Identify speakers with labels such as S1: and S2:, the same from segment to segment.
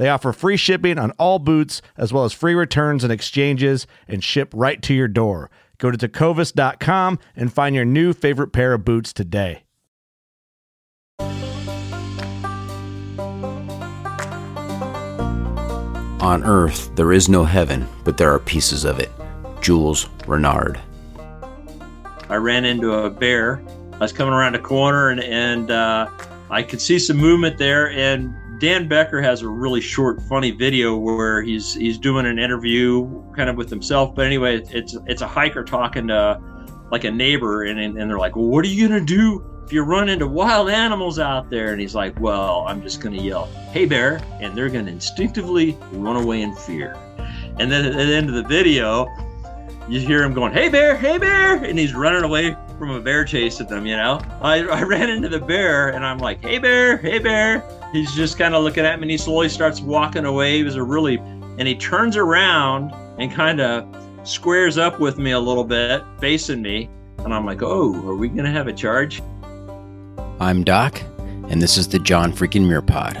S1: They offer free shipping on all boots, as well as free returns and exchanges, and ship right to your door. Go to tecovas.com and find your new favorite pair of boots today.
S2: On earth, there is no heaven, but there are pieces of it. Jules Renard.
S3: I ran into a bear. I was coming around a corner and, and uh, I could see some movement there. And Dan Becker has a really short, funny video where he's he's doing an interview kind of with himself. But anyway, it's it's a hiker talking to like a neighbor, and and they're like, "Well, what are you gonna do if you run into wild animals out there?" And he's like, "Well, I'm just gonna yell, hey bear,' and they're gonna instinctively run away in fear." And then at the end of the video, you hear him going, "Hey bear, hey bear," and he's running away from a bear chase at them. You know, I, I ran into the bear, and I'm like, "Hey bear, hey bear." He's just kind of looking at me, and he slowly starts walking away. He was a really, and he turns around and kind of squares up with me a little bit, facing me, and I'm like, "Oh, are we gonna have a charge?"
S2: I'm Doc, and this is the John freaking Muir Pod.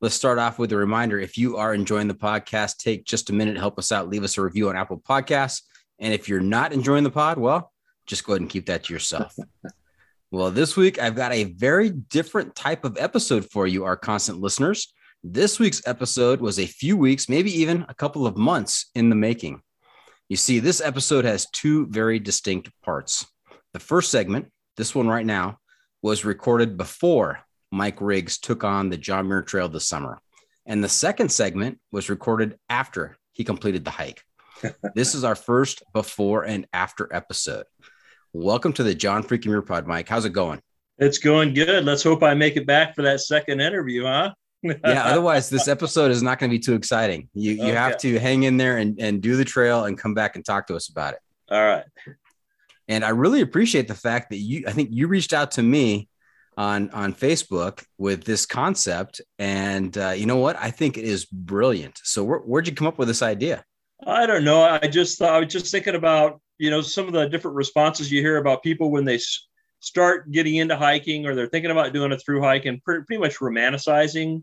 S2: Let's start off with a reminder. If you are enjoying the podcast, take just a minute, help us out, leave us a review on Apple Podcasts. And if you're not enjoying the pod, well, just go ahead and keep that to yourself. well, this week I've got a very different type of episode for you, our constant listeners. This week's episode was a few weeks, maybe even a couple of months in the making. You see, this episode has two very distinct parts. The first segment, this one right now, was recorded before Mike Riggs took on the John Muir Trail this summer. And the second segment was recorded after he completed the hike. this is our first before and after episode. Welcome to the John Freaking Muir Pod, Mike. How's it going?
S3: It's going good. Let's hope I make it back for that second interview, huh?
S2: yeah, otherwise this episode is not going to be too exciting. You you okay. have to hang in there and, and do the trail and come back and talk to us about it.
S3: All right.
S2: And I really appreciate the fact that you I think you reached out to me on on Facebook with this concept, and uh, you know what? I think it is brilliant. So where, where'd you come up with this idea?
S3: I don't know. I just thought I was just thinking about you know some of the different responses you hear about people when they start getting into hiking or they're thinking about doing a through hike and pretty much romanticizing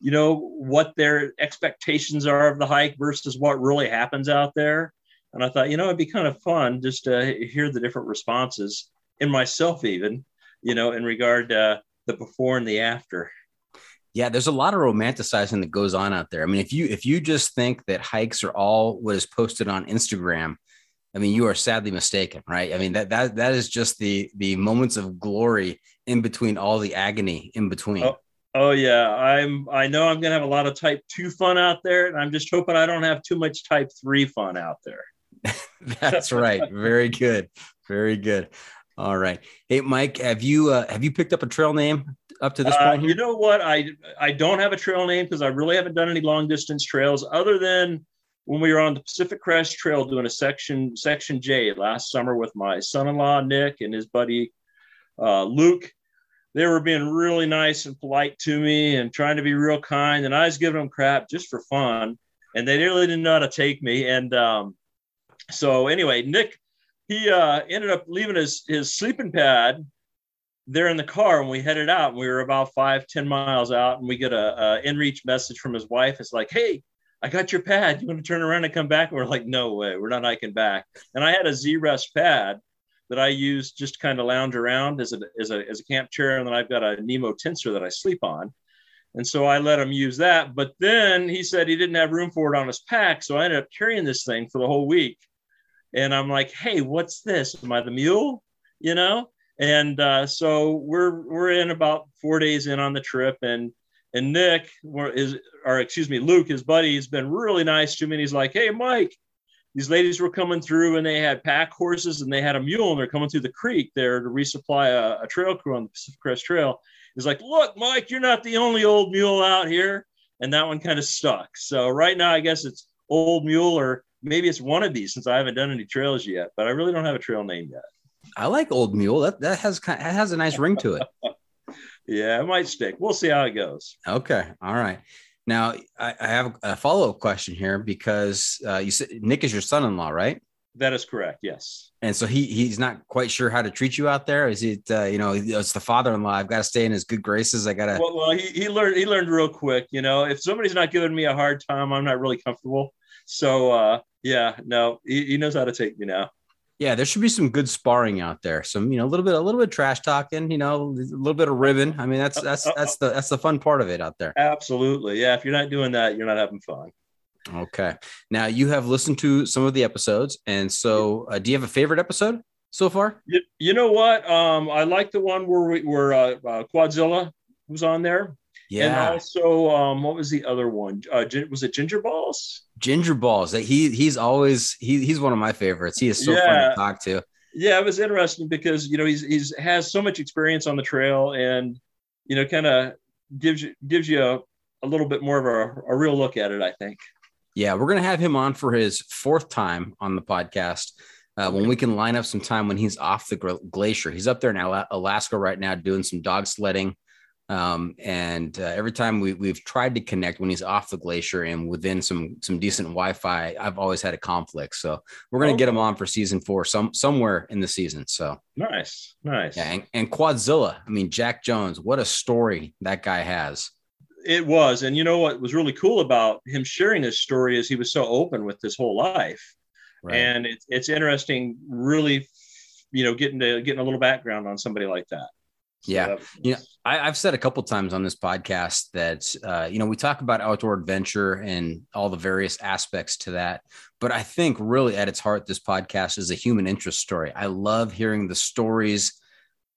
S3: you know, what their expectations are of the hike versus what really happens out there. And I thought, you know, it'd be kind of fun just to hear the different responses in myself, even, you know, in regard to the before and the after.
S2: Yeah, there's a lot of romanticizing that goes on out there. I mean, if you if you just think that hikes are all what is posted on Instagram, I mean, you are sadly mistaken, right? I mean, that that that is just the the moments of glory in between all the agony in between.
S3: Oh, oh yeah, I'm. I know I'm gonna have a lot of Type Two fun out there, and I'm just hoping I don't have too much Type Three fun out there.
S2: That's right. Very good. Very good. All right. Hey, Mike, have you uh, have you picked up a trail name up to this uh, point?
S3: Here? You know what? I I don't have a trail name because I really haven't done any long distance trails other than when we were on the Pacific Crest Trail doing a section section J last summer with my son-in-law Nick and his buddy uh, Luke. They were being really nice and polite to me and trying to be real kind, and I was giving them crap just for fun, and they really didn't know how to take me. And um, so anyway, Nick he uh, ended up leaving his his sleeping pad there in the car when we headed out. And we were about five ten miles out, and we get a, a inReach message from his wife. It's like, "Hey, I got your pad. You want to turn around and come back?" And we're like, "No way, we're not hiking back." And I had a Z-Rest pad that I use just to kind of lounge around as a, as a as a camp chair, and then I've got a Nemo tensor that I sleep on. And so I let him use that. But then he said he didn't have room for it on his pack. So I ended up carrying this thing for the whole week and I'm like, hey, what's this? Am I the mule? You know? And uh, so we're we're in about four days in on the trip, and and Nick is or excuse me, Luke, his buddy, has been really nice to me. And he's like, hey, Mike, these ladies were coming through and they had pack horses and they had a mule and they're coming through the creek there to resupply a, a trail crew on the Pacific Crest Trail. He's like, look, Mike, you're not the only old mule out here. And that one kind of stuck. So right now, I guess it's old mule or maybe it's one of these since I haven't done any trails yet, but I really don't have a trail name yet.
S2: I like Old Mule. That that has kind of, has a nice ring to it.
S3: yeah, it might stick. We'll see how it goes.
S2: Okay. All right. Now I, I have a follow up question here because uh, you said Nick is your son in law, right?
S3: That is correct. Yes.
S2: And so he he's not quite sure how to treat you out there. Is it uh, you know it's the father-in-law? I've got to stay in his good graces. I got to.
S3: Well, well, he, he learned he learned real quick. You know, if somebody's not giving me a hard time, I'm not really comfortable. So uh, yeah, no, he, he knows how to take me now.
S2: Yeah, there should be some good sparring out there. Some, you know, a little bit, a little bit trash talking. You know, a little bit of ribbon. I mean, that's that's that's the that's the fun part of it out there.
S3: Absolutely, yeah. If you're not doing that, you're not having fun.
S2: Okay. Now you have listened to some of the episodes, and so uh, do you have a favorite episode so far?
S3: You, you know what? Um, I like the one where we where uh, uh, Quadzilla was on there. Yeah. And also, um, what was the other one? Uh, was it Ginger Balls?
S2: Ginger Balls. That he he's always he he's one of my favorites. He is so yeah. fun to talk to.
S3: Yeah, it was interesting because you know he's he's has so much experience on the trail and you know kind of gives you gives you a, a little bit more of a, a real look at it. I think.
S2: Yeah, we're gonna have him on for his fourth time on the podcast. Uh, when we can line up some time when he's off the glacier. He's up there in Alaska right now doing some dog sledding um, and uh, every time we, we've tried to connect when he's off the glacier and within some some decent Wi-Fi, I've always had a conflict. So we're gonna get him on for season four, some somewhere in the season. So
S3: nice, nice.
S2: Yeah, and, and Quadzilla. I mean, Jack Jones. What a story that guy has.
S3: It was, and you know what was really cool about him sharing his story is he was so open with his whole life, right. and it's it's interesting, really, you know, getting to getting a little background on somebody like that.
S2: Yeah. You know, I, have said a couple times on this podcast that, uh, you know, we talk about outdoor adventure and all the various aspects to that. But I think really at its heart, this podcast is a human interest story. I love hearing the stories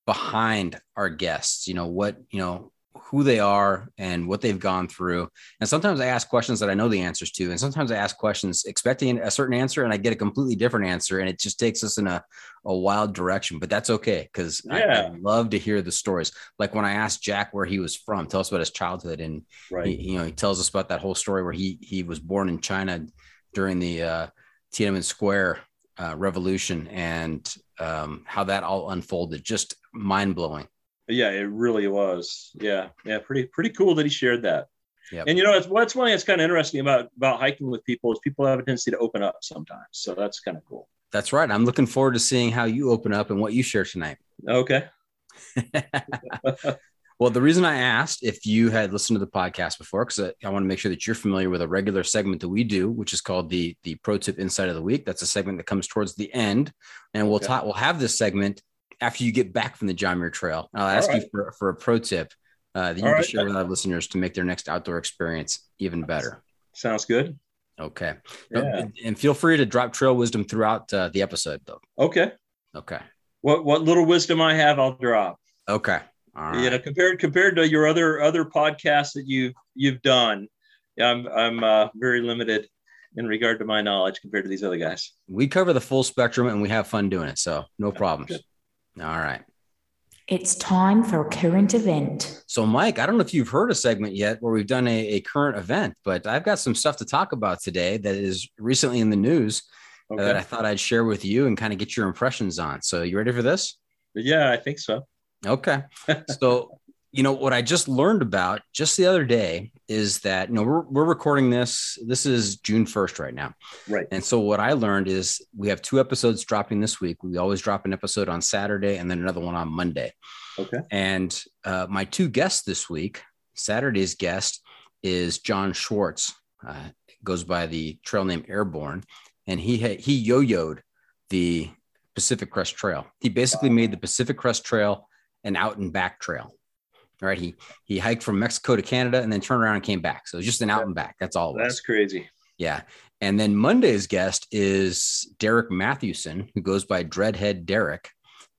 S2: behind our guests, you know, what, you know, who they are and what they've gone through. And sometimes I ask questions that I know the answers to. And sometimes I ask questions expecting a certain answer and I get a completely different answer. And it just takes us in a, a wild direction, but that's okay. Cause yeah. I, I, love to hear the stories. Like when I asked Jack where he was from, tell us about his childhood. And right. he, you know, he tells us about that whole story where he, he was born in China during the uh, Tiananmen Square uh, revolution and um, how that all unfolded. Just mind blowing
S3: yeah, it really was. Yeah, yeah, pretty pretty cool that he shared that. Yep. And you know, it's what's one thing that's kind of interesting about about hiking with people is people have a tendency to open up sometimes. So that's kind of cool.
S2: That's right. I'm looking forward to seeing how you open up and what you share tonight.
S3: Okay.
S2: Well, the reason I asked if you had listened to the podcast before, because I, I want to make sure that you're familiar with a regular segment that we do, which is called the the Pro Tip Insight of the Week. That's a segment that comes towards the end, and we'll
S3: Okay.
S2: talk. We'll have this segment after you get back from the John Muir Trail. I'll ask
S3: right.
S2: you for, for a pro tip uh, that you
S3: All
S2: can
S3: right.
S2: share with our listeners to make their next outdoor experience even better.
S3: Sounds good.
S2: Okay.
S3: Yeah.
S2: and- feel free to drop trail wisdom throughout uh, the episode, though.
S3: Okay.
S2: Okay.
S3: What what little wisdom I have, I'll drop.
S2: Okay. All right.
S3: You know, compared compared to your other other podcasts that you've you've done, I'm I'm uh, very limited in regard to my knowledge compared to these other guys.
S2: we cover the full spectrum and we have fun doing it. So no problems.
S3: good.
S2: All right.
S4: It's time for a current event.
S2: So, Mike, I don't know if you've heard a segment yet where we've done a, a current event, but I've got some stuff to talk about today that is recently in the news uh,
S3: Okay.
S2: that I thought I'd share with you and kind of get your impressions on. So, you ready for this?
S3: yeah, I think so.
S2: Okay. So, you know, what I just learned about just the other day is that, you know, we're, we're recording this. This is June 1st right now.
S3: Right.
S2: And so, what I learned is we have two episodes dropping this week. We always drop an episode on Saturday and then another one on Monday.
S3: Okay.
S2: And uh, my two guests this week, Saturday's guest is John Schwartz, uh, goes by the trail name Airborne, and he ha- he yo-yoed the Pacific Crest Trail. He basically made the Pacific Crest Trail an out and back trail. All right, he he hiked from Mexico to Canada and then turned around and came back. So it was just an out and back. That's all it was.
S3: That's crazy.
S2: Yeah. And then Monday's guest is Derek Mathewson, who goes by Dreadhead Derek.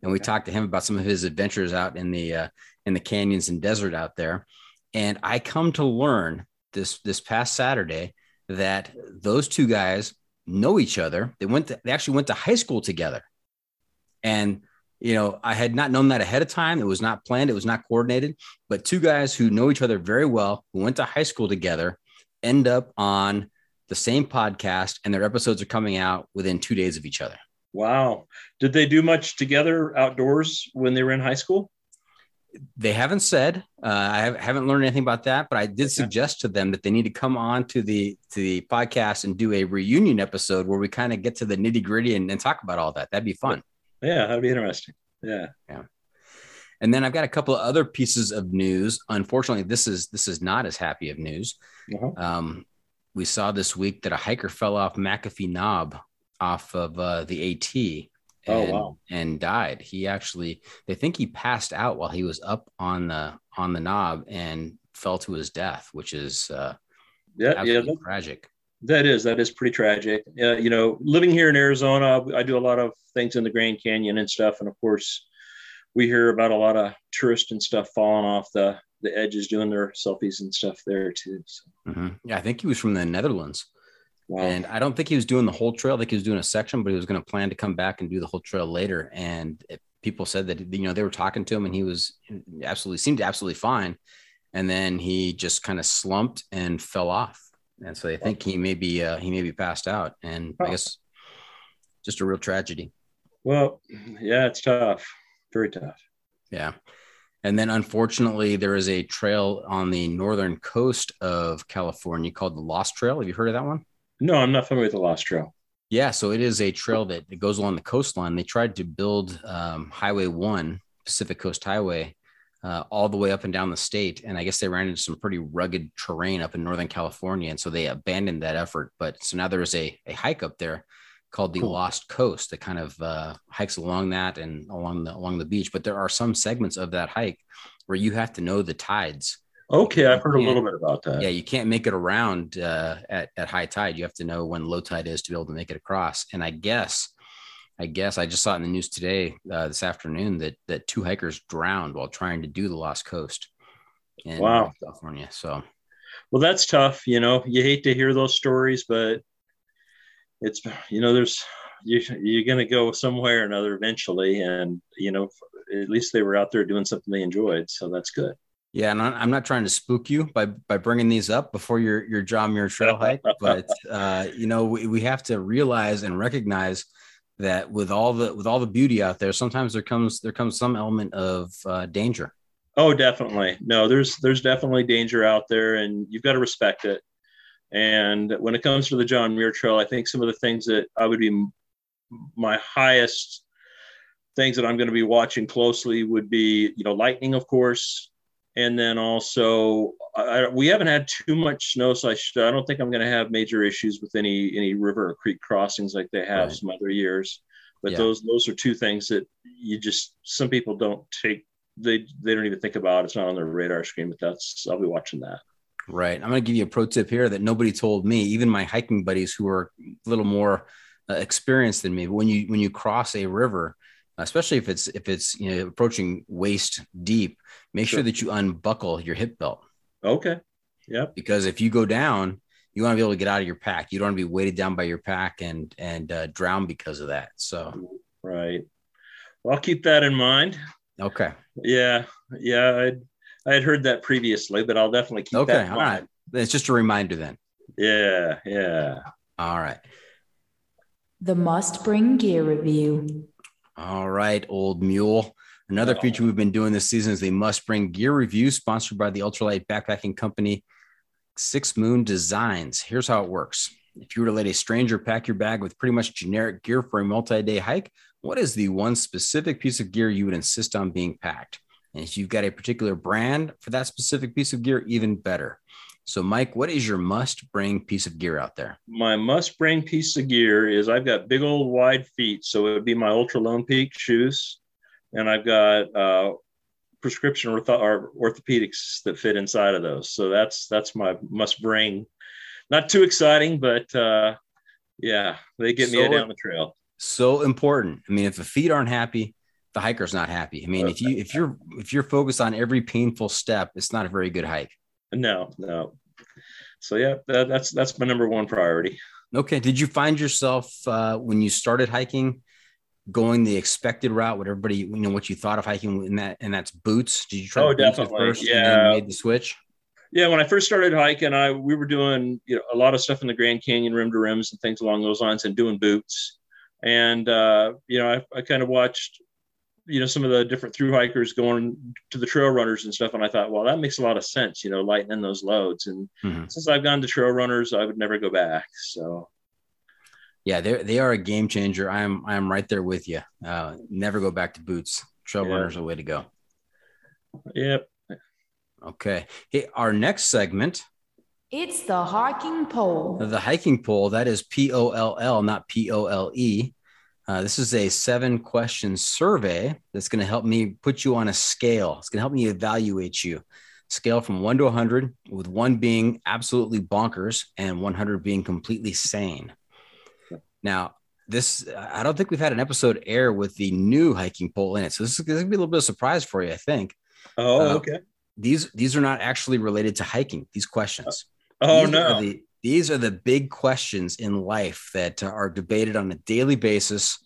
S2: And we
S3: Okay.
S2: talked to him about some of his adventures out in the uh, in the canyons and desert out there. And I come to learn this this past Saturday that those two guys know each other. They went to, they actually went to high school together. And you know, I had not known that ahead of time. It was not planned, it was not coordinated, but two guys who know each other very well, who went to high school together, end up on the same podcast and their episodes are coming out within two days of each other.
S3: Wow. Did they do much together outdoors when they were in high school?
S2: They haven't said, uh, I have, haven't learned anything about that, but I did
S3: Okay.
S2: suggest to them that they need to come on to the to the podcast and do a reunion episode where we kind of get to the nitty gritty and, and talk about all that. That'd be fun.
S3: Yeah, that'd be interesting. Yeah. Yeah.
S2: And then I've got a couple of other pieces of news. Unfortunately, this is this is not as happy of news.
S3: Uh-huh.
S2: Um, we saw this week that a hiker fell off McAfee Knob off of uh, the AT.
S3: Oh,
S2: And,
S3: wow.
S2: and died. He actually, they think he passed out while he was up on the on the knob and fell to his death, which is uh,
S3: Yeah, yeah, that,
S2: tragic.
S3: That is that is pretty tragic. Uh, you know, living here in Arizona, I do a lot of things in the Grand Canyon and stuff, and of course, we hear about a lot of tourists and stuff falling off the the edges, doing their selfies and stuff there too. So,
S2: Mhm. Yeah, I think he was from the Netherlands,
S3: wow.
S2: and I don't think he was doing the whole trail. I think he was doing a section, but he was going to plan to come back and do the whole trail later. And it, people said that you know they were talking to him, and he was absolutely seemed absolutely fine, and then he just kind of slumped and fell off. And so they think he may be uh, he may be passed out, and I guess just a real tragedy.
S3: well, yeah, it's tough, very tough.
S2: Yeah. And then unfortunately, there is a trail on the northern coast of California called the Lost Trail. Have you heard of that one?
S3: No, I'm not familiar with the Lost Trail.
S2: Yeah. So it is a trail that, that goes along the coastline. They tried to build um, Highway 1, Pacific Coast Highway, uh, all the way up and down the state. And I guess they ran into some pretty rugged terrain up in Northern California. And so they abandoned that effort. But so now there is a, a hike up there called the
S3: Cool.
S2: Lost Coast that kind of uh, hikes along that and along the along the beach. But there are some segments of that hike where you have to know the tides.
S3: Okay, I've heard a little bit about that.
S2: Yeah, you can't make it around uh, at at high tide. You have to know when low tide is to be able to make it across. And I guess, I guess I just saw it in the news today, uh, this afternoon, that that two hikers drowned while trying to do the Lost Coast in
S3: Wow.
S2: California. So
S3: Well, that's tough. You know, you hate to hear those stories, but it's you know, there's you you're gonna go somewhere or another eventually, and you know, at least they were out there doing something they enjoyed, so that's good.
S2: yeah, and I'm I'm not trying to spook you by by bringing these up before your your John Muir Trail hike, but uh, you know we, we have to realize and recognize that with all the with all the beauty out there, sometimes there comes there comes some element of uh, danger.
S3: Oh, definitely. No, there's there's definitely danger out there, and you've got to respect it. And when it comes to the John Muir Trail, I think some of the things that I would be my highest things that I'm going to be watching closely would be, you know, lightning, of course, and then also I, we haven't had too much snow, so I, should, I don't think I'm going to have major issues with any any river or creek crossings like they have
S2: Right.
S3: some other years. But
S2: Yeah.
S3: those those are two things that you just some people don't take they they don't even think about. It's not on their radar screen, but that's I'll be watching that.
S2: Right. I'm going to give you a pro tip here that nobody told me, even my hiking buddies who are a little more uh, experienced than me. But when you when you cross a river, especially if it's if it's you know approaching waist deep, make sure
S3: Sure.
S2: that you unbuckle your hip belt
S3: Okay. Yep.
S2: because if you go down, you want to be able to get out of your pack. You don't want to be weighted down by your pack and and uh, drown because of that. So
S3: Right. Well, I'll keep that in mind.
S2: okay,
S3: Yeah. Yeah. I'd, I had heard that previously, but I'll definitely keep
S2: okay,
S3: that in
S2: all
S3: mind.
S2: It's just a reminder then.
S3: Yeah. Yeah.
S2: All right.
S4: The must bring gear review.
S2: All right, old mule. Another feature we've been doing this season is the must bring gear review sponsored by the ultralight backpacking company Six Moon Designs. Here's how it works. If you were to let a stranger pack your bag with pretty much generic gear for a multi day hike, what is the one specific piece of gear you would insist on being packed? And if you've got a particular brand for that specific piece of gear, even better. So, Mike, what is your must bring piece of gear out there?
S3: my must bring piece of gear is I've got big old wide feet. So it would be my Altra Lone Peak shoes. And I've got uh, prescription ortho- or orthopedics that fit inside of those. So that's that's my must bring. Not too exciting, but uh, yeah, they get me
S2: So-
S3: down the trail.
S2: so important. I mean, if the feet aren't happy, the hiker's not happy. I mean, if you if you're if you're focused on every painful step, it's not a very good hike.
S3: No, no. So yeah, that, that's that's my number one priority.
S2: Okay. Did you find yourself uh, when you started hiking going the expected route? What everybody you know what you thought of hiking in that and that's boots? Did you try
S3: Oh,
S2: boots
S3: definitely.
S2: first and
S3: Yeah.
S2: made the switch?
S3: Yeah, when I first started hiking, I we were doing you know a lot of stuff in the Grand Canyon, rim to rims, and things along those lines, and doing boots. And uh, you know, I, I kind of watched you know some of the different through hikers going to the trail runners and stuff, and I thought, well, that makes a lot of sense, you know, lightening those loads. And
S2: Mhm.
S3: since I've gone to trail runners, I would never go back. So
S2: Yeah, they they are a game changer. I'm I'm right there with you. Uh, never go back to boots. Trail
S3: Yeah.
S2: runners are the way to go.
S3: yep,
S2: Okay. Hey, our next segment
S4: It's the hiking pole.
S2: The hiking pole that is P O L L, not P O L E. Uh, this is a seven question survey that's going to help me put you on a scale. It's going to help me evaluate you. Scale from one to 100, with one being absolutely bonkers and 100 being completely sane. Now, this, I don't think we've had an episode air with the new hiking poll in it. So this is going to be a little bit of a surprise for you, I think.
S3: oh
S2: Uh,
S3: okay,
S2: These, these are not actually related to hiking, these questions.
S3: oh
S2: These
S3: no,
S2: the, these are the big questions in life that uh, are debated on a daily basis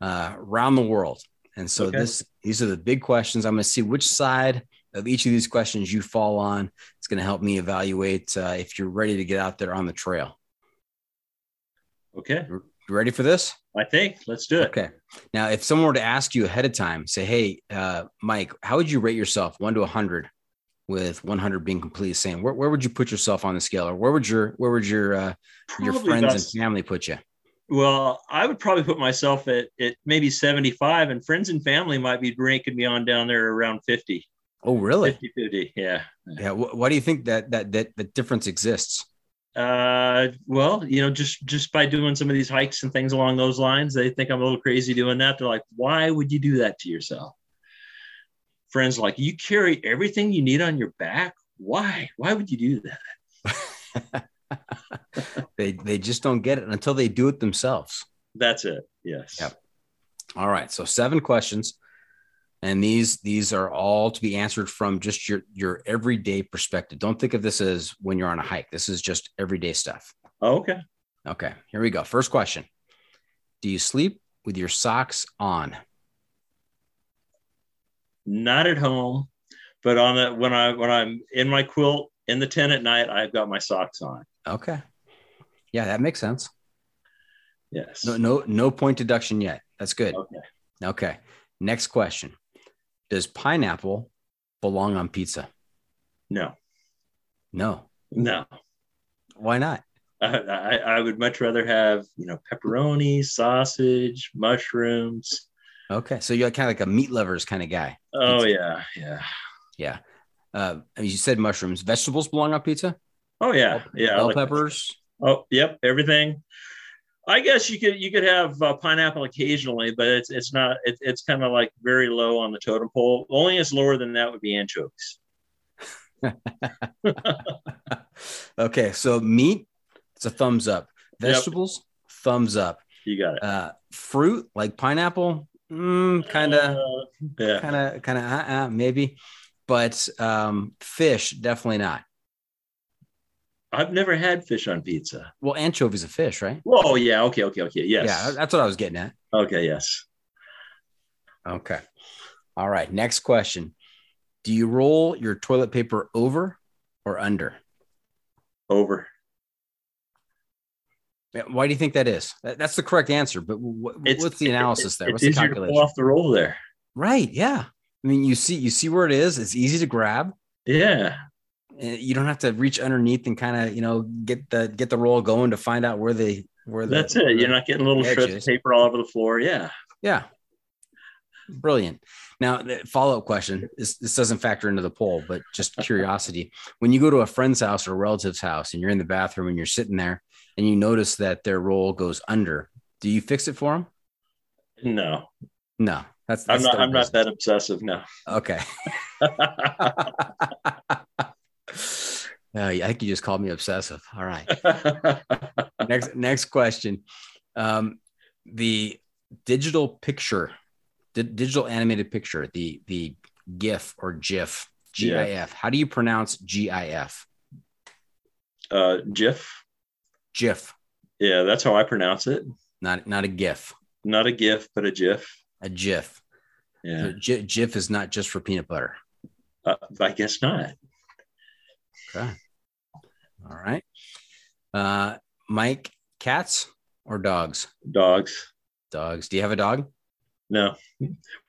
S2: uh, around the world. And so
S3: Okay.
S2: this these are the big questions. I'm going to see which side of each of these questions you fall on. It's going to help me evaluate uh, if you're ready to get out there on the trail.
S3: okay,
S2: You ready for this?
S3: I think let's do it.
S2: Okay. Now, if someone were to ask you ahead of time, say, "Hey, uh, Mike, how would you rate yourself one to hundred, with 100 being completely sane? Where, where would you put yourself on the scale, or where would your where would your uh, your friends and family put you?
S3: Well, I would probably put myself at, at maybe 75, and friends and family might be ranking me on down there around 50,
S2: Oh, really?
S3: 50, 50. Yeah.
S2: Yeah. Wh- why do you think that that that the difference exists?
S3: Uh, well, you know, just just by doing some of these hikes and things along those lines, they think I'm a little crazy doing that. They're like, why would you do that to yourself? Friends like, you carry everything you need on your back. Why? Why would you do that?
S2: They they just don't get it until they do it themselves.
S3: That's it. Yes.
S2: Yep. All right. So seven questions. And these these are all to be answered from just your your everyday perspective. Don't think of this as when you're on a hike. This is just everyday stuff.
S3: Oh, okay.
S2: Okay, here we go. First question. Do you sleep with your socks on?
S3: Not at home, but on the when I when I'm in my quilt in the tent at night, I've got my socks on.
S2: Okay. Yeah, that makes sense.
S3: Yes.
S2: No, no, no point deduction yet. That's good.
S3: Okay.
S2: Okay. Next question. Does pineapple belong on pizza?
S3: No.
S2: No.
S3: No.
S2: Why not?
S3: I, I, I would much rather have you know pepperoni, sausage, mushrooms.
S2: Okay. So you're kind of like a meat lovers kind of guy.
S3: Oh
S2: Pizza.
S3: yeah, yeah.
S2: Yeah. Uh, you said mushrooms. Vegetables belong on pizza.
S3: Oh yeah, yeah.
S2: Bell
S3: like-
S2: peppers.
S3: Oh, yep, everything. I guess you could you could have uh, pineapple occasionally, but it's it's not it, it's kind of like very low on the totem pole. Only is lower than that would be anchovies.
S2: Okay, so meat, it's a thumbs up.
S3: Yep.
S2: Vegetables, thumbs up.
S3: You got it.
S2: Uh, fruit like pineapple, Mm, kind of,
S3: uh, yeah.
S2: kind of, kind of, uh, uh, maybe. But um, fish, definitely not.
S3: I've never had fish on pizza.
S2: Well, anchovies a fish, right?
S3: Whoa, yeah, okay, okay, okay. Yes.
S2: Yeah, that's what I was getting at.
S3: Okay, yes.
S2: Okay. All right. Next question. Do you roll your toilet paper over or under?
S3: Over.
S2: Why do you think that is? That's the correct answer. But what's the analysis there?
S3: It's
S2: What's the
S3: easier to pull
S2: calculation?
S3: off the roll there.
S2: Right. Yeah. I mean, you see, you see where it is. It's easy to grab.
S3: Yeah.
S2: Uh, You don't have to reach underneath and kind of, you know, get the get the roll going to find out where the where the.
S3: That's it. You're not getting little shreds of paper all over the floor. Yeah.
S2: Yeah. Brilliant. Now, the follow up question this, this doesn't factor into the poll, but just curiosity. when you go to a friend's house or a relative's house and you're in the bathroom and you're sitting there and you notice that their roll goes under, do you fix it for them?
S3: No.
S2: No, that's,
S3: I'm not I'm not that obsessive. No.
S2: Okay. Uh, yeah, I think you just called me obsessive. All right. next next question. Um, the digital picture, di- digital animated picture, the the GIF or GIF,
S3: Yeah.
S2: GIF. How do you pronounce GIF?
S3: uh GIF.
S2: GIF,
S3: Yeah, that's how I pronounce it.
S2: not not a GIF,
S3: Not a GIF, but a GIF.
S2: a GIF.
S3: Yeah.
S2: So GIF is not just for peanut butter.
S3: Uh, I guess not.
S2: Okay. All right. Uh, Mike, cats or dogs?
S3: Dogs.
S2: Dogs. Do you have a dog?
S3: No.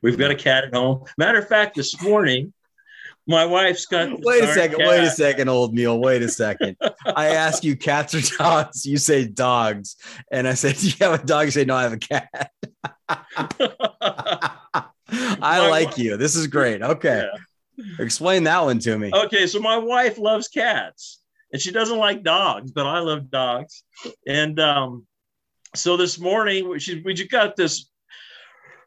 S3: We've got a cat at home. Matter of fact, this morning, my wife's got.
S2: Wait a second.
S3: cat.
S2: Wait a second, old meal. Wait a second. I ask you cats or dogs. You say dogs. And I said, Do you have a dog? You say, No, I have a cat. I
S3: My
S2: like
S3: wi-
S2: you. This is great. Okay. Explain that one to me.
S3: Okay, so my wife loves cats and she doesn't like dogs, but I love dogs. And um, so this morning she, we just got this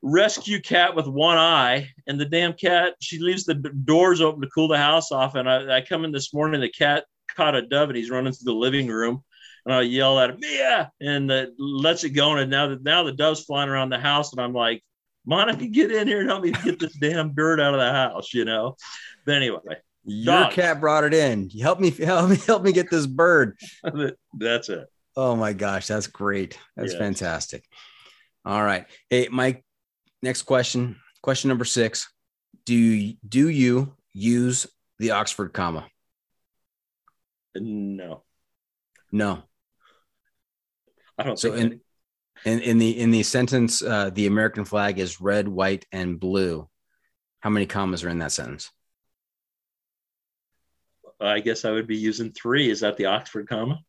S3: rescue cat with one eye, and the damn cat she leaves the doors open to cool the house off. And I, I come in this morning, the cat caught a dove and he's running through the living room. And I yell at him, Mia, and that lets it go. And now that now the dove's flying around the house, and I'm like, Monica, get in here and help me get this damn bird out of the house, you know. But anyway,
S2: Your
S3: dogs.
S2: cat brought it in. Help me, help me, help me get this bird.
S3: that's it.
S2: Oh my gosh, that's great. That's fantastic. All right. Hey, Mike, next question. Question number six. Do you, do you use the Oxford comma?
S3: No,
S2: No.
S3: I don't
S2: So
S3: think.
S2: in in, in the in the sentence, uh, the American flag is red, white, and blue. How many commas are in that sentence?
S3: I guess I would be using three. Is that the Oxford comma?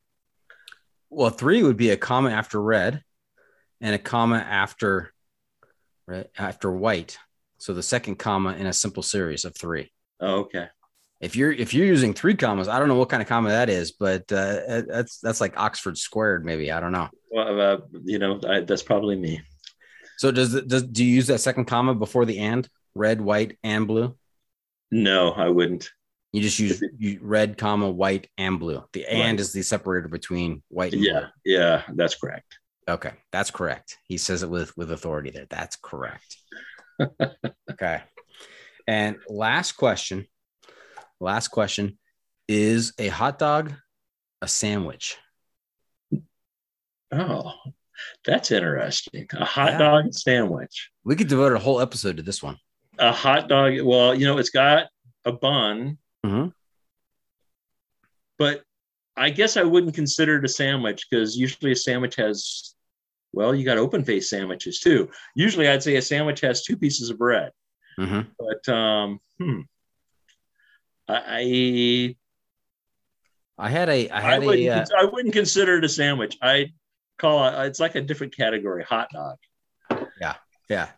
S2: Well, three would be a comma after red, and a comma after red, after white. So the second comma in a simple series of three.
S3: Oh, okay.
S2: If you're if you're using three commas, I don't know what kind of comma that is, but uh, that's that's like Oxford squared, maybe. I don't know.
S3: Well, uh, you know, I, that's probably me.
S2: So does does do you use that second comma before the and red, white, and blue?
S3: No, I wouldn't.
S2: You just use you, red, comma, white, and blue. The and
S3: Right.
S2: is the separator between white and
S3: Yeah, yeah, that's correct.
S2: Okay, that's correct. He says it with with authority there. That's correct. okay. And last question. Last question is a hot dog a sandwich?
S3: Oh, that's interesting. A hot
S2: Yeah.
S3: dog sandwich.
S2: We could devote a whole episode to this one.
S3: A hot dog. Well, you know, it's got a bun,
S2: Mhm.
S3: but I guess I wouldn't consider it a sandwich because usually a sandwich has, well, you got open face sandwiches too. Usually, I'd say a sandwich has two pieces of bread.
S2: Mhm.
S3: But um, hmm. I
S2: I had a I had
S3: wouldn't
S2: a uh,
S3: I wouldn't consider it a sandwich. I call it it's like a different category, hot dog.
S2: yeah. Yeah.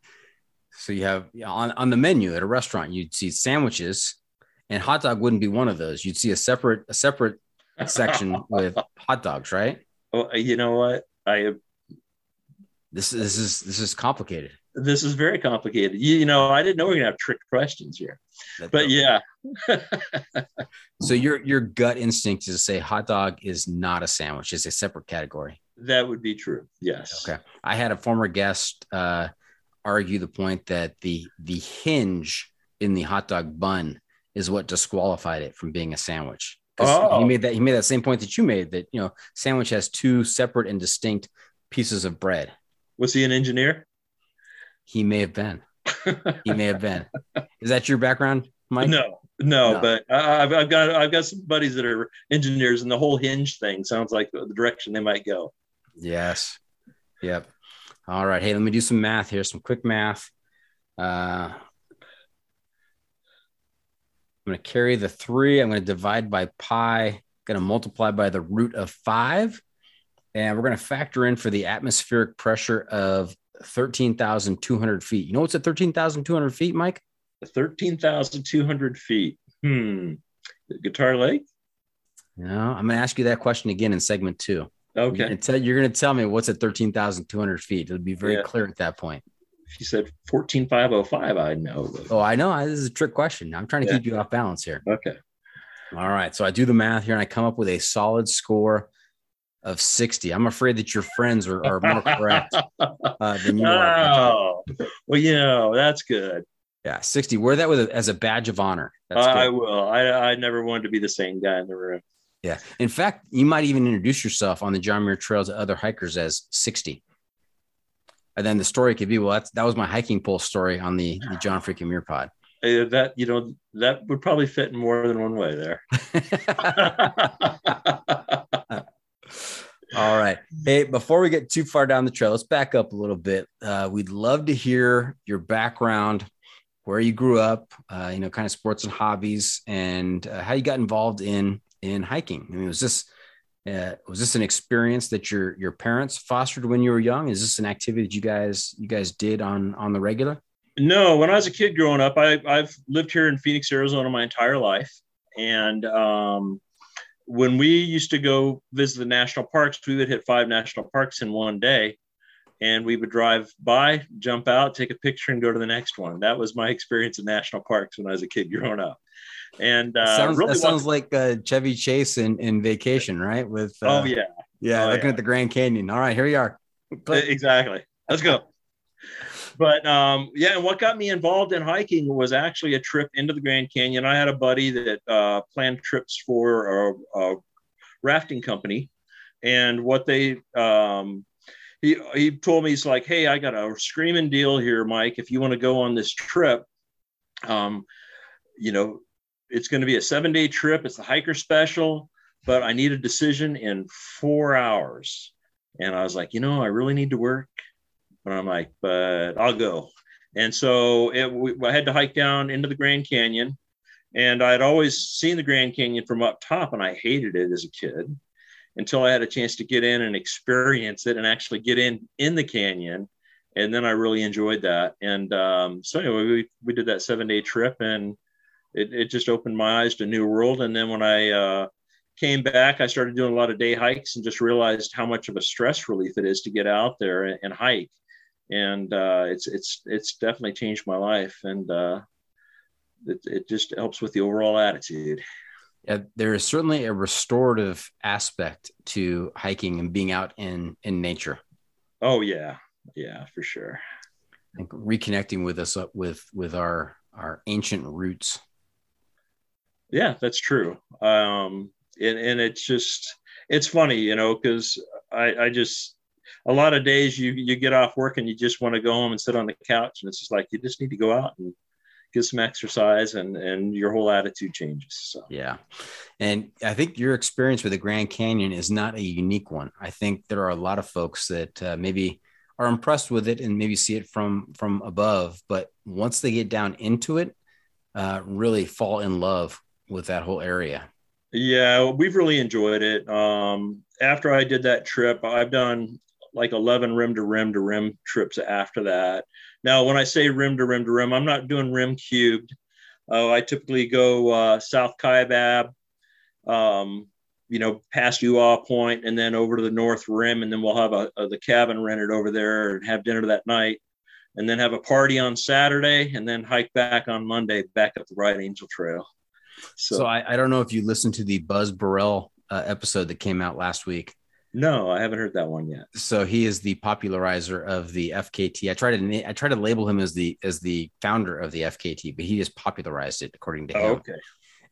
S2: So you have on on the menu at a restaurant, you'd see sandwiches, and hot dog wouldn't be one of those. You'd see a separate a separate section with hot dogs, right?
S3: Well, you know what? I
S2: This this is this is complicated.
S3: this is very complicated. You, you know, I didn't know we are gonna have trick questions here,
S2: That-
S3: but yeah,
S2: So your your gut instinct is to say hot dog is not a sandwich; it's a separate category.
S3: that would be true. Yes.
S2: Okay. I had a former guest uh, argue the point that the the hinge in the hot dog bun is what disqualified it from being a sandwich.
S3: Oh.
S2: He made that he made that same point that you made that you know sandwich has two separate and distinct pieces of bread.
S3: Was he an engineer?
S2: He may have been. He may have been. Is that your background, Mike?
S3: No, no,
S2: No.
S3: but I've, I've got I've got some buddies that are engineers, and the whole hinge thing sounds like the direction they might go.
S2: Yes. Yep. All right. Hey, let me do some math here, some quick math. Uh, I'm going to carry the three. I'm going to divide by pi, going to multiply by the root of five. And we're going to factor in for the atmospheric pressure of 13,200 feet. You know what's at 13,200 feet, Mike?
S3: Thirteen thousand two hundred feet. Hmm. Guitar Lake.
S2: No, I'm going to ask you that question again in segment two. You're
S3: Okay.
S2: going to tell, you're going to tell me what's at 13,200 feet. It'll be very
S3: Yeah.
S2: clear at that point.
S3: If you said fourteen five oh five, I'd know.
S2: Oh, I know. This is a trick question. I'm trying to
S3: Yeah.
S2: keep you off balance here.
S3: Okay.
S2: All right. So I do the math here and I come up with a solid score of 60. I'm afraid that your friends are, are more correct uh, than you are.
S3: Oh, well, you know that's good.
S2: Yeah, 60. Wear that with a, as a badge of honor. That's
S3: I
S2: good.
S3: will. I I never wanted to be the same guy in the room.
S2: Yeah. In fact, you might even introduce yourself on the John Muir Trail to other hikers as 60. And then the story could be, well, that's, that was my hiking pole story on the, the John freaking Muir pod.
S3: Uh, that you know that would probably fit in more than one way there.
S2: All right. Hey, before we get too far down the trail, let's back up a little bit. Uh, we'd love to hear your background, where you grew up, uh, you know, kind of sports and hobbies, and uh, how you got involved in in hiking. I mean, was this uh, was this an experience that your your parents fostered when you were young? Is this an activity that you guys you guys did on on the regular?
S3: No, when I was a kid growing up, I, I've lived here in Phoenix, Arizona my entire life. And um, when we used to go visit the national parks, we would hit five national parks in one day. And we would drive by, jump out, take a picture, and go to the next one. That was my experience in national parks when I was a kid growing up. And uh,
S2: sounds,
S3: really
S2: that sounds like uh, Chevy Chase in, in Vacation, right? With uh,
S3: oh yeah,
S2: yeah,
S3: Oh,
S2: looking
S3: yeah.
S2: at the Grand Canyon. All right, here we are. Click.
S3: exactly. Let's go. But um, yeah, and what got me involved in hiking was actually a trip into the Grand Canyon. I had a buddy that uh, planned trips for a, a rafting company, and what they um, he he told me he's like, "Hey, I got a screaming deal here, Mike. If you want to go on this trip, um, you know, it's going to be a seven day trip. It's a hiker special, but I need a decision in four hours." And I was like, you know, I really need to work. But I'm like, but I'll go. And so it, we, I had to hike down into the Grand Canyon. And I'd always seen the Grand Canyon from up top, and I hated it as a kid until I had a chance to get in and experience it and actually get in in the canyon. And then I really enjoyed that. And um, so anyway, we, we did that seven day trip, and it, it just opened my eyes to a new world. And then when I uh, came back, I started doing a lot of day hikes and just realized how much of a stress relief it is to get out there and, and hike. And uh, it's it's it's definitely changed my life, and uh, it, it just helps with the overall attitude.
S2: Yeah, there is certainly a restorative aspect to hiking and being out in in nature.
S3: Oh yeah, yeah, for sure.
S2: I think reconnecting with us up with with our our ancient roots.
S3: Yeah, that's true. Um, and, and it's just it's funny, you know, because I, I just a lot of days you you get off work and you just want to go home and sit on the couch, and it's just like you just need to go out and get some exercise, and and your whole attitude changes. So
S2: Yeah. And I think your experience with the Grand Canyon is not a unique one. I think there are a lot of folks that uh, maybe are impressed with it and maybe see it from from above, but once they get down into it, uh, really fall in love with that whole area.
S3: Yeah, we've really enjoyed it. Um, after I did that trip, I've done like 11 rim to rim to rim trips after that. Now, when I say rim to rim to rim, I'm not doing rim cubed. Oh, I typically go uh, South Kaibab, um, you know, past Ooh Aah Point, and then over to the North Rim, and then we'll have a, a, the cabin rented over there and have dinner that night, and then have a party on Saturday, and then hike back on Monday back up the Bright Angel Trail.
S2: So, so I, I, don't know if you listened to the Buzz Burrell uh, episode that came out last week.
S3: No, I haven't heard that one yet.
S2: So he is the popularizer of the FKT. I tried to I tried to label him as the as the founder of the FKT, but he just popularized it according to him.
S3: okay.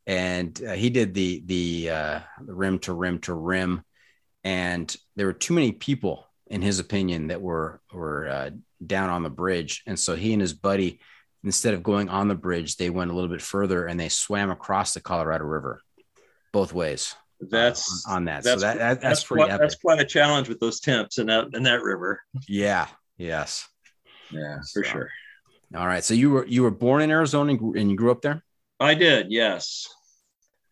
S2: And uh, he did the the, uh, rim to rim to rim, and there were too many people, in his opinion, that were were uh, down on the bridge, and so he and his buddy, instead of going on the bridge, they went a little bit further and they swam across the Colorado River, both ways
S3: that's
S2: on, on that.
S3: That's,
S2: so that, that that's,
S3: that's
S2: pretty
S3: quite, that's quite a challenge with those temps in that in that river.
S2: Yeah. Yes.
S3: Yeah, for so. sure.
S2: All right. So you were you were born in Arizona and you grew up there?
S3: I did. Yes.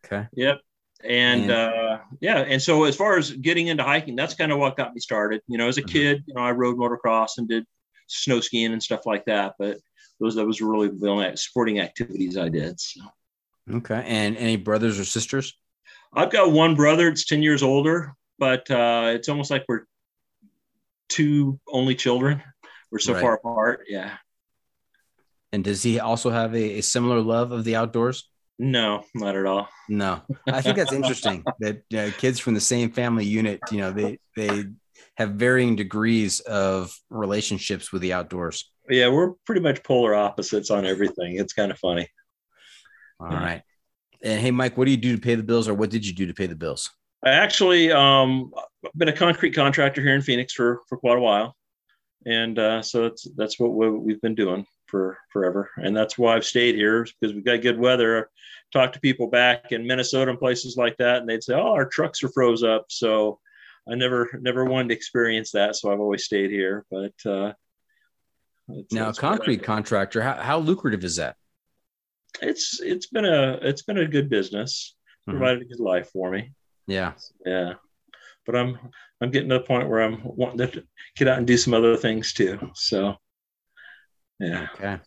S2: Okay.
S3: Yep. And, and uh, yeah, and so as far as getting into hiking, that's kind of what got me started. You know, as a mm-hmm. kid, you know, I rode motocross and did snow skiing and stuff like that. But those that was really the only sporting activities I did. So.
S2: Okay. And any brothers or sisters?
S3: I've got one brother. It's ten years older, but uh, it's almost like we're two only children. We're so right. far apart. Yeah.
S2: And does he also have a, a, similar love of the outdoors?
S3: No, not at all.
S2: No, I think that's interesting that know, kids from the same family unit, you know, they they have varying degrees of relationships with the outdoors.
S3: Yeah, we're pretty much polar opposites on everything. It's kind of funny.
S2: All right. And hey, Mike, what do you do to pay the bills, or what did you do to pay the bills?
S3: I actually um, been a concrete contractor here in Phoenix for for quite a while, and uh, so it's that's what we've been doing for forever, and that's why I've stayed here because we've got good weather. Talk to people back in Minnesota and places like that, and they'd say, "Oh, our trucks are froze up." So I never never wanted to experience that, so I've always stayed here. But uh,
S2: now, a concrete contractor, how, how lucrative is that?
S3: It's it's been a it's been a good business. Mm-hmm. Provided a good life for me.
S2: Yeah,
S3: yeah. But I'm I'm getting to the point where I'm wanting to get out and do some other things too. So, yeah.
S2: Okay.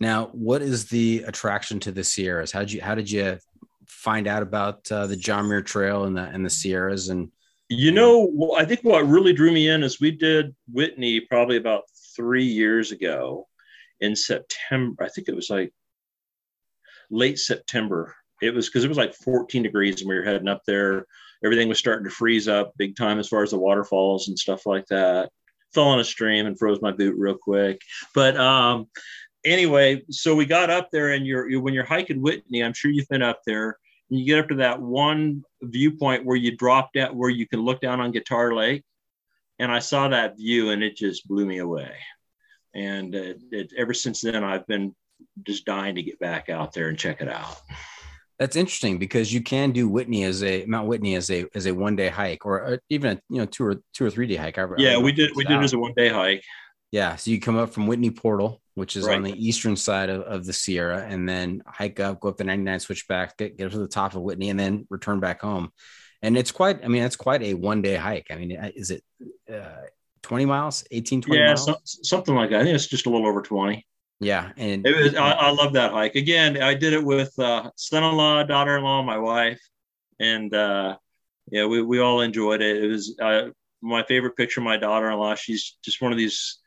S2: Now, what is the attraction to the Sierras? How did you how did you find out about uh, the John Muir Trail and the and the Sierras and
S3: you know, well, I think what really drew me in is we did Whitney probably about three years ago in September. I think it was like late September. It was because it was like 14 degrees and we were heading up there. Everything was starting to freeze up big time as far as the waterfalls and stuff like that. Fell on a stream and froze my boot real quick. But um, anyway, so we got up there, and you're, you're when you're hiking Whitney, I'm sure you've been up there. And you get up to that one viewpoint where you drop down, where you can look down on Guitar Lake, and I saw that view, and it just blew me away. And it, it, ever since then, I've been just dying to get back out there and check it out.
S2: That's interesting because you can do Whitney as a Mount Whitney as a as a one day hike or uh, even a you know two or two or three day hike.
S3: I, yeah, I we did we did it as a one day hike.
S2: Yeah, so you come up from Whitney Portal, which is right. on the eastern side of, of the Sierra, and then hike up, go up the 99 switchback, get, get up to the top of Whitney, and then return back home. And it's quite, I mean, it's quite a one day hike. I mean, is it uh, 20 miles, 18, 20
S3: yeah,
S2: miles?
S3: So, something like that. I think it's just a little over 20.
S2: Yeah, and
S3: it was. I, I love that hike. Again, I did it with uh, son-in-law, daughter-in-law, my wife, and uh, yeah, we we all enjoyed it. It was uh, my favorite picture. My daughter-in-law. She's just one of these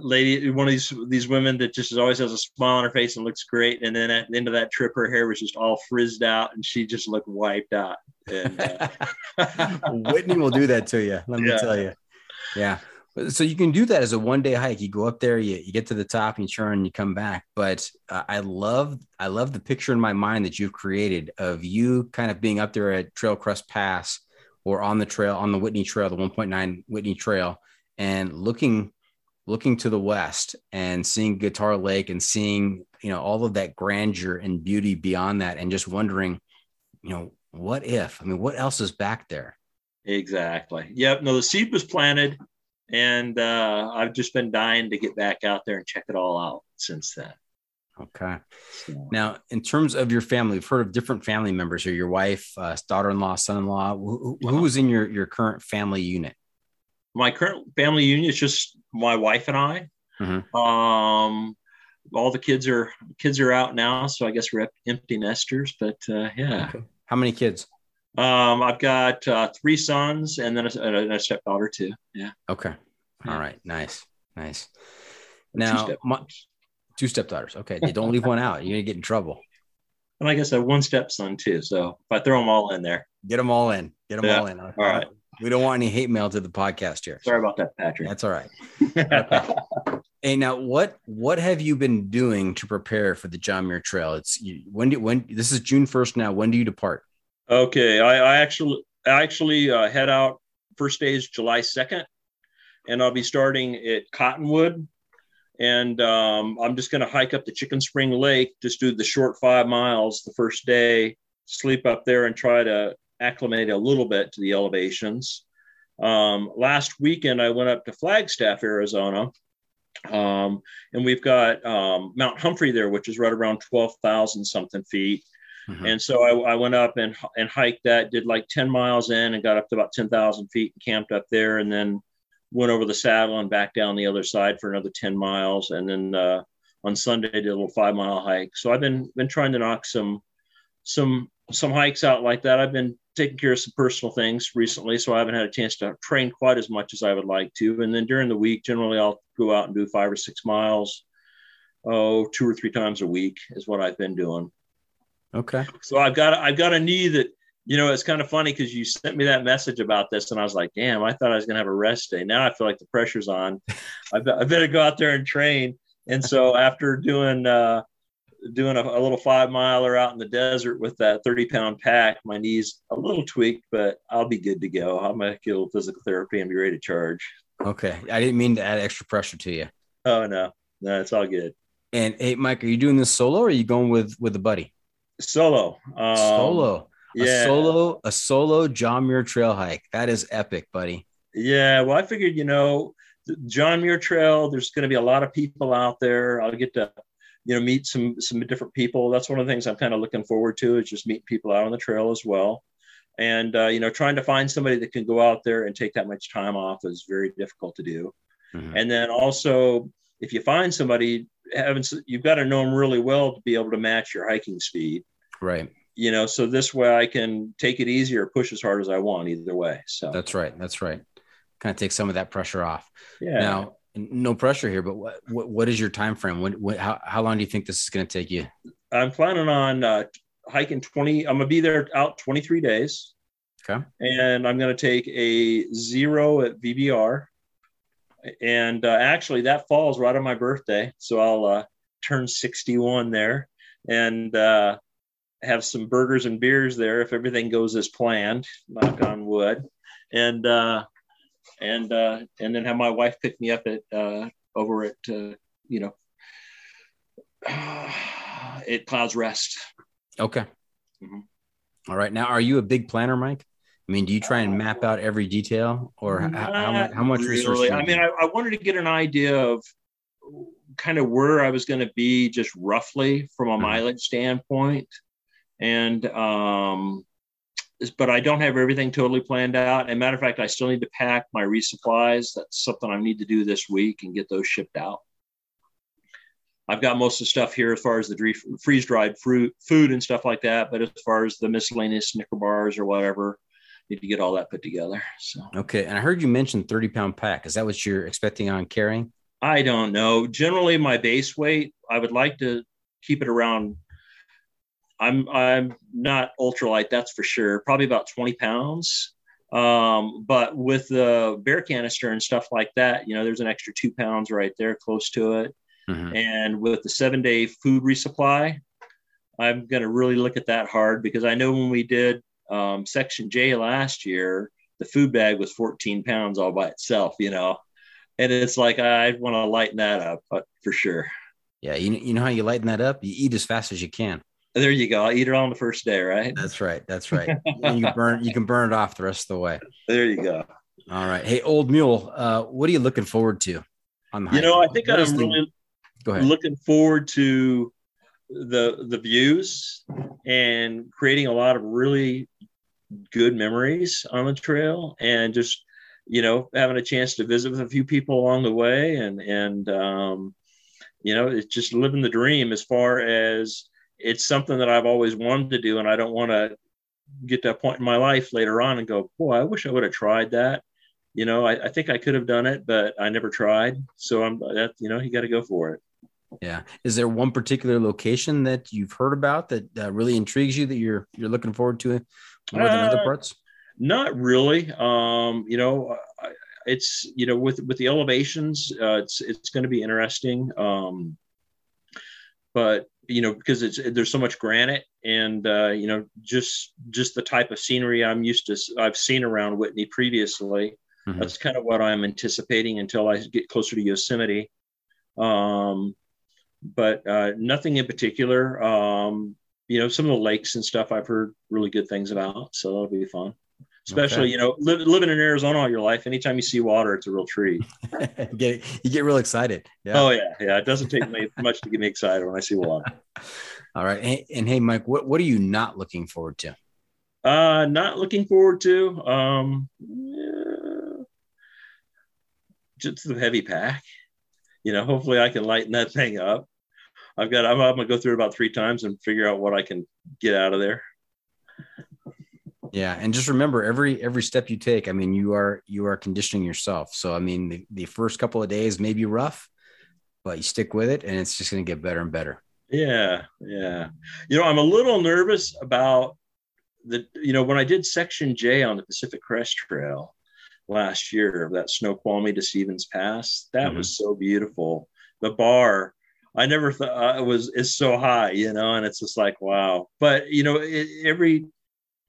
S3: lady, one of these these women that just always has a smile on her face and looks great. And then at the end of that trip, her hair was just all frizzed out, and she just looked wiped out. And, uh,
S2: Whitney will do that to you. Let me yeah. tell you. Yeah. So you can do that as a one day hike. You go up there, you, you get to the top, and you turn, and you come back. But uh, I love I love the picture in my mind that you've created of you kind of being up there at Trail Crest Pass or on the trail on the Whitney Trail, the 1.9 Whitney Trail, and looking looking to the west and seeing Guitar Lake and seeing you know all of that grandeur and beauty beyond that, and just wondering, you know, what if? I mean, what else is back there?
S3: Exactly. Yep. No, the seed was planted and uh, I've just been dying to get back out there and check it all out since then.
S2: Okay. So. Now, in terms of your family, we've heard of different family members here. Your wife, uh, daughter-in-law, son-in-law. Who, who was in your your current family unit?
S3: My current family unit is just my wife and I. Mm-hmm. Um, all the kids are kids are out now, so I guess we're empty nesters. But uh, yeah,
S2: Okay. How many kids?
S3: um, I've got uh, three sons and then a, a stepdaughter too. Yeah,
S2: Okay.
S3: Yeah.
S2: All right. Nice. Nice. Now,
S3: step-
S2: my, two stepdaughters. Okay. Don't leave one out. You're going to get in trouble.
S3: and I guess I have one stepson too. So if I throw them all in there,
S2: Get them all in. Get them
S3: Yeah.
S2: all in. All
S3: right.
S2: We don't want any hate mail to the podcast here.
S3: sorry about that, Patrick.
S2: That's all right. Hey, now what what have you been doing to prepare for the John Muir Trail? It's you, when do when this is June first now. When do you depart?
S3: Okay, I, I actually I actually uh, head out. First day is July second, and I'll be starting at Cottonwood, and um, I'm just going to hike up to Chicken Spring Lake. Just do the short five miles the first day. Sleep up there and try to acclimate a little bit to the elevations. Um, last weekend, I went up to Flagstaff, Arizona, um, and we've got um, Mount Humphrey there, which is right around twelve thousand something feet.
S2: Mhm.
S3: And so I, I went up and and hiked that, did like 10 miles in and got up to about 10,000 feet and camped up there and then went over the saddle and back down the other side for another 10 miles. And then uh, on Sunday, did a little five mile hike. So I've been, been trying to knock some, some, some hikes out like that. I've been taking care of some personal things recently, so I haven't had a chance to train quite as much as I would like to. And then during the week, generally I'll go out and do five or six miles, oh, two or three times a week is what I've been doing.
S2: Okay.
S3: So I've got I've got a knee that you know it's kind of funny because you sent me that message about this and I was like, damn, I thought I was gonna have a rest day. Now I feel like the pressure's on. I, be- I better go out there and train. And so after doing uh, doing a, a little five miler out in the desert with that 30 pound pack, my knees a little tweaked, but I'll be good to go. I'm gonna get a little physical therapy and be ready to charge.
S2: Okay. I didn't mean to add extra pressure to you.
S3: Oh no, no, it's all good.
S2: And hey, Mike, are you doing this solo or are you going with with a buddy?
S3: Solo. Um,
S2: solo.
S3: Yeah.
S2: A solo, a solo John Muir trail hike. That is epic, buddy.
S3: Yeah, well, I figured, you know, John Muir Trail. There's going to be a lot of people out there. I'll get to, you know, meet some some different people. That's one of the things I'm kind of looking forward to is just meet people out on the trail as well. And uh, you know, trying to find somebody that can go out there and take that much time off is very difficult to do.
S2: Mhm.
S3: And then also, if you find somebody, having you've got to know them really well to be able to match your hiking speed.
S2: Right.
S3: You know, so this way I can take it easy or push as hard as I want either way. So
S2: That's right. That's right. Kind of take some of that pressure off.
S3: yeah.
S2: Now, no pressure here, but what, what what is your time frame? When, when how, how long do you think this is going to take you?
S3: I'm planning on uh, hiking 20. I'm gonna be there out 23 days,
S2: Okay.
S3: and I'm gonna take a zero at VVR. And uh, actually, that falls right on my birthday, so I'll uh, turn 61 there, and uh, have some burgers and beers there if everything goes as planned. Knock on wood, and uh, and uh, and then have my wife pick me up at uh, over at uh, you know at Clouds Rest.
S2: Okay.
S3: Mhm.
S2: All right. Now, are you a big planner, Mike? I mean, do you try and map out every detail, or how, how, much, how much
S3: Not
S2: research?
S3: really. I mean. I, I wanted to get an idea of kind of where I was going to be, just roughly from a
S2: Mhm.
S3: mileage standpoint, and um, but I don't have everything totally planned out. And matter of fact, I still need to pack my resupplies. That's something I need to do this week and get those shipped out. I've got most of the stuff here as far as the freeze dried fruit, food and stuff like that. But as far as the miscellaneous Snicker bars or whatever, need to get all that put together. So
S2: okay. And I heard you mention 30 pound pack. Is that what you're expecting on carrying?
S3: I don't know. Generally, my base weight, I would like to keep it around. I'm I'm not ultralight, that's for sure. Probably about 20 pounds. Um, but with the bear canister and stuff like that, you know, there's an extra two pounds right there, close to it.
S2: Mhm.
S3: And with the seven day food resupply, I'm going to really look at that hard because I know when we did um, Section J last year, the food bag was 14 pounds all by itself, you know. And it's like, I want to lighten that up uh, for sure.
S2: Yeah. You, you know how you lighten that up? You eat as fast as you can.
S3: There you go. I'll eat it on the first day, right?
S2: That's right. That's right. and you burn, you can burn it off the rest of the way.
S3: There you go.
S2: All right. Hey, old mule, uh, what are you looking forward to on the
S3: You know, I think
S2: What
S3: I'm really
S2: go ahead.
S3: looking forward to the the views and creating a lot of really good memories on the trail and just you know having a chance to visit with a few people along the way and and um you know, it's just living the dream as far as it's something that I've always wanted to do. And I don't want to get to a point in my life later on and go, boy, I wish I would have tried that. You know, I, I think I could have done it, but I never tried. So I'm that, you know, you got to go for it.
S2: Yeah. Is there one particular location that you've heard about that uh, really intrigues you that you're you're looking forward to more than other
S3: Uh,
S2: parts?
S3: Not really. Um, you know, it's you know with with the elevations, uh, it's it's going to be interesting. Um, but you know because it's there's so much granite and uh, you know just just the type of scenery I'm used to I've seen around Whitney previously.
S2: Mhm.
S3: That's kind of what I'm anticipating until I get closer to Yosemite. Um, but uh, nothing in particular. Um, you know, some of the lakes and stuff I've heard really good things about, so that'll be fun. Especially,
S2: Okay.
S3: you know, li- living in Arizona all your life, anytime you see water, it's a real treat.
S2: you get you get real excited. Yeah.
S3: Oh yeah, yeah. It doesn't take me much to get me excited when I see water.
S2: All right. Hey, and hey, Mike, what what are you not looking forward to?
S3: Uh, not looking forward to. Um, yeah, just the heavy pack. You know, hopefully I can lighten that thing up. I've got. I'm, I'm gonna go through it about three times and figure out what I can get out of there.
S2: Yeah, and just remember every every step you take. I mean, you are you are conditioning yourself. So I mean, the, the first couple of days may be rough, but you stick with it, and it's just going to get better and better.
S3: Yeah, yeah. You know, I'm a little nervous about the. You know, when I did Section J on the Pacific Crest Trail last year, that Snoqualmie to Stevens Pass, that
S2: Mhm.
S3: was so beautiful. The bar, I never thought it was is so high, you know, and it's just like wow. But you know, it, every.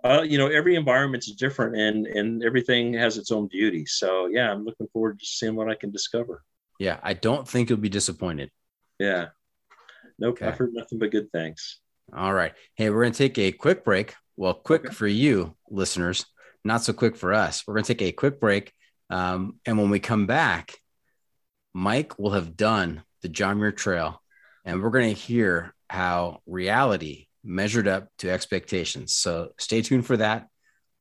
S3: Uh, you know, every environment's different, and and everything has its own beauty. So yeah, I'm looking forward to seeing what I can discover.
S2: Yeah, I don't think you'll be disappointed.
S3: Yeah. Nope,
S2: Okay.
S3: I've heard nothing but good things.
S2: All right. Hey, we're going to take a quick break. Well, quick
S3: Okay.
S2: for you listeners, not so quick for us. We're going to take a quick break. Um, and when we come back, Mike will have done the John Muir Trail, and we're going to hear how reality measured up to expectations. So stay tuned for that.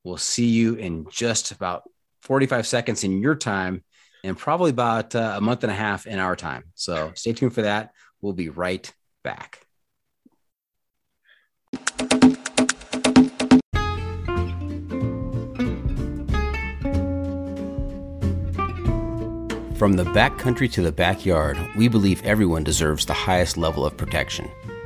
S2: We'll see you in just about 45 seconds in your time and probably about uh, a month and a half in our time. So stay tuned for that. We'll be right back. From the backcountry to the backyard, we believe everyone deserves the highest level of protection.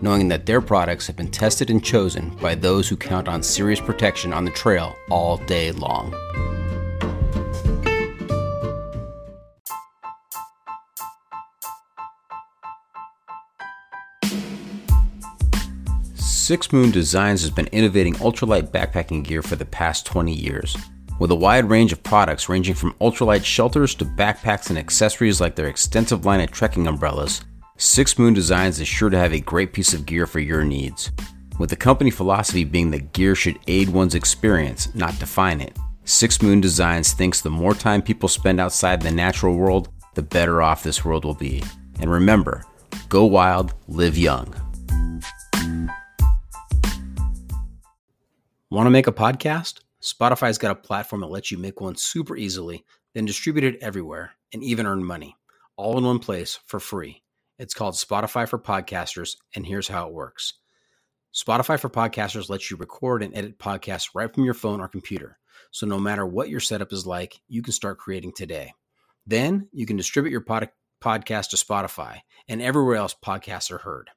S2: knowing that their products have been tested and chosen by those who count on serious protection on the trail all day long. Six Moon Designs has been innovating ultralight backpacking gear for the past 20 years. With a wide range of products ranging from ultralight shelters to backpacks and accessories like their extensive line of trekking umbrellas, Six Moon Designs is sure to have a great piece of gear for your needs. With the company philosophy being that gear should aid one's experience, not define it, Six Moon Designs thinks the more time people spend outside the natural world, the better off this world will be. And remember, go wild, live young. Want to make a podcast? Spotify's got a platform that lets you make one super easily, then distribute it everywhere and even earn money, all in one place for free. It's called Spotify for Podcasters, and here's how it works Spotify for Podcasters lets you record and edit podcasts right from your phone or computer. So no matter what your setup is like, you can start creating today. Then you can distribute your pod- podcast to Spotify and everywhere else podcasts are heard.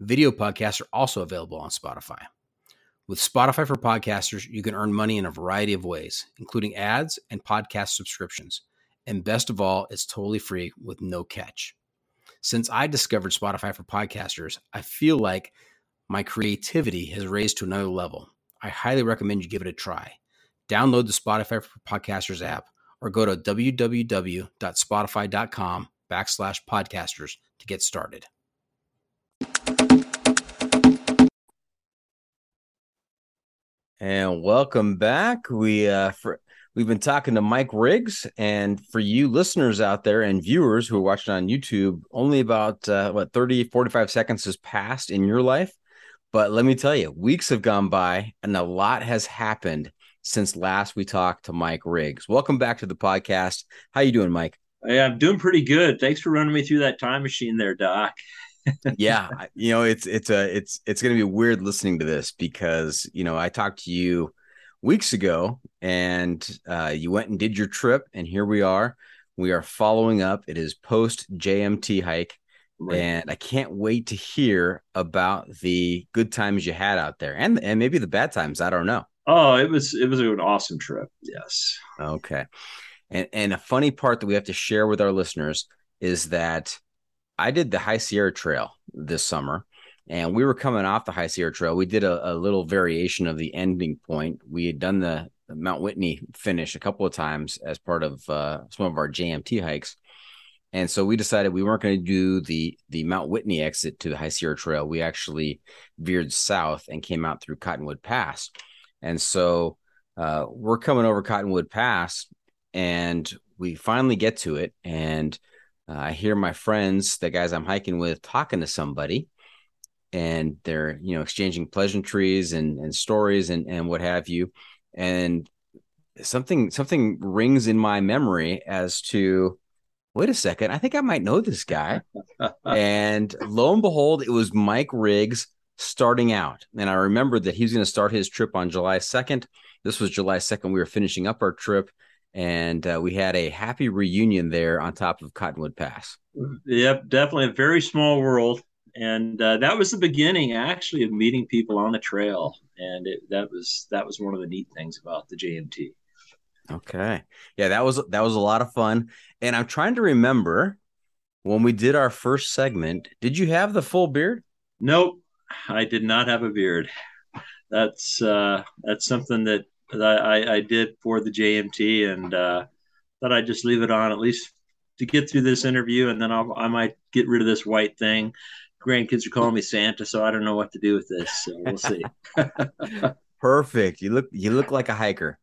S2: Video podcasts are also available on Spotify. With Spotify for Podcasters, you can earn money in a variety of ways, including ads and podcast subscriptions. And best of all, it's totally free with no catch. Since I discovered Spotify for podcasters, I feel like my creativity has raised to another level. I highly recommend you give it a try. Download the Spotify for Podcasters app or go to www.spotify.com backslash podcasters to get started. And welcome back. We uh, for we've been talking to Mike Riggs, and for you listeners out there and viewers who are watching on YouTube, only about uh, what 30, 45 seconds has passed in your life. But let me tell you, weeks have gone by and a lot has happened since last we talked to Mike Riggs. Welcome back to the podcast. How you doing, Mike?
S3: Hey, I'm doing pretty good. Thanks for running me through that time machine there, Doc.
S2: yeah, you know, it's it's a it's it's going to be weird listening to this because, you know, I talked to you weeks ago and uh, you went and did your trip and here we are. We are following up. It is post JMT hike. Right. And I can't wait to hear about the good times you had out there and and maybe the bad times. I don't know.
S3: Oh, it was it was an awesome trip. Yes.
S2: Okay. And and a funny part that we have to share with our listeners is that I did the High Sierra Trail this summer, and we were coming off the High Sierra Trail. We did a, a little variation of the ending point. We had done the, Mount Whitney finish a couple of times as part of uh, some of our JMT hikes. And so we decided we weren't going to do the the Mount Whitney exit to the High Sierra Trail. We actually veered south and came out through Cottonwood Pass. And so uh, we're coming over Cottonwood Pass, and we finally get to it. And uh, I hear my friends, the guys I'm hiking with, talking to somebody, and they're you know exchanging pleasantries and and stories and and what have you. And something something rings in my memory as to wait a second, I think I might know this guy. and lo and behold, it was Mike Riggs starting out. And I remembered that he was going to start his trip on July 2nd. This was July 2nd. We were finishing up our trip and uh, we had a happy reunion there on top of Cottonwood Pass.
S3: Yep, definitely a very small world. And uh, that was the beginning, actually, of meeting people on the trail, and it, that was that was one of the neat things about the JMT.
S2: Okay, yeah, that was that was a lot of fun, and I'm trying to remember when we did our first segment. Did you have the full beard?
S3: Nope, I did not have a beard. That's uh, that's something that I, I did for the JMT, and uh, thought I'd just leave it on at least to get through this interview, and then I'll, I might get rid of this white thing. Grandkids are calling me Santa, so I don't know what to do with this. So we'll see.
S2: Perfect. You look you look like a hiker.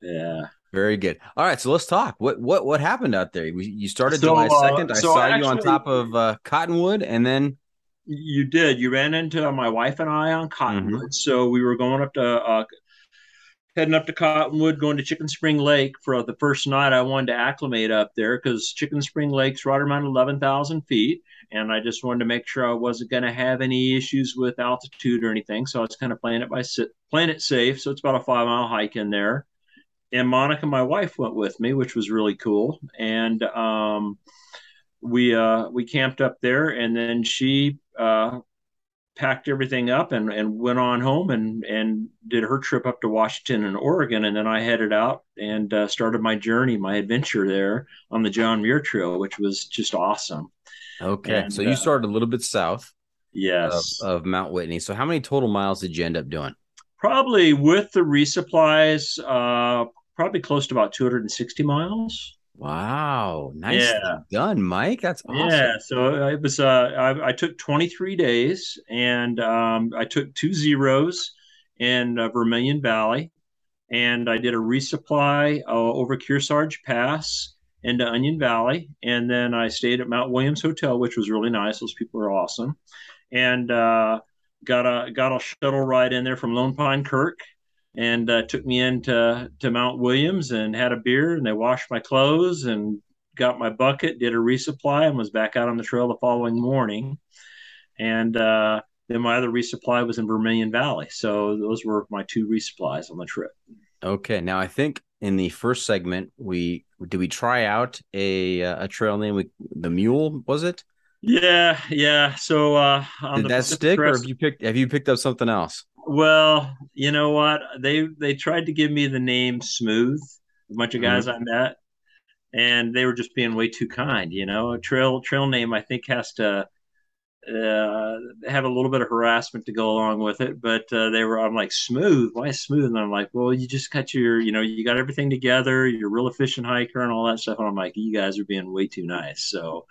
S3: Yeah.
S2: Very good. All right, so let's talk. What what what happened out there? You started so, July uh, second. Uh, I so saw actually, you on top of uh, Cottonwood, and then
S3: you did. You ran into my wife and I on Cottonwood. Mm-hmm. So we were going up to uh, heading up to Cottonwood, going to Chicken Spring Lake for the first night. I wanted to acclimate up there because Chicken Spring Lake's right around 11,000 feet. And I just wanted to make sure I wasn't going to have any issues with altitude or anything. So I was kind of playing it by playing it safe. So it's about a five mile hike in there. And Monica, my wife, went with me, which was really cool. And um, we uh, we camped up there, and then she uh, packed everything up and, and went on home and, and did her trip up to Washington and Oregon. And then I headed out and uh, started my journey, my adventure there on the John Muir Trail, which was just awesome.
S2: Okay. And, so you uh, started a little bit south
S3: yes.
S2: Of, of, Mount Whitney. So how many total miles did you end up doing?
S3: Probably with the resupplies, uh, probably close to about 260 miles.
S2: Wow, nice yeah. done, Mike. That's awesome.
S3: Yeah, so it was. Uh, I, I took 23 days, and um, I took two zeros in uh, Vermilion Valley, and I did a resupply uh, over Kearsarge Pass into Onion Valley, and then I stayed at Mount Williamson Motel, which was really nice. Those people are awesome, and uh, got a got a shuttle ride in there from Lone Pine Kirk, and uh, took me into to Mount Williamson and had a beer and they washed my clothes and got my bucket, did a resupply, and was back out on the trail the following morning. And uh, then my other resupply was in Vermilion Valley. So those were my two resupplies on the trip.
S2: Okay. Now I think in the first segment we did we try out a uh, a trail name? We, the Mule was it?
S3: Yeah, yeah. So uh,
S2: did that stick, Crest, or have you picked have you picked up something else?
S3: Well, you know what? They they tried to give me the name Smooth. A bunch of mm-hmm. guys mm-hmm. I met, and they were just being way too kind. You know, a trail trail name I think has to uh, have a little bit of harassment to go along with it. But uh, they were, I'm like, smooth. Why smooth? And I'm like, well, you just got your, you know, you got everything together. You're a real efficient hiker and all that stuff. And I'm like, you guys are being way too nice. So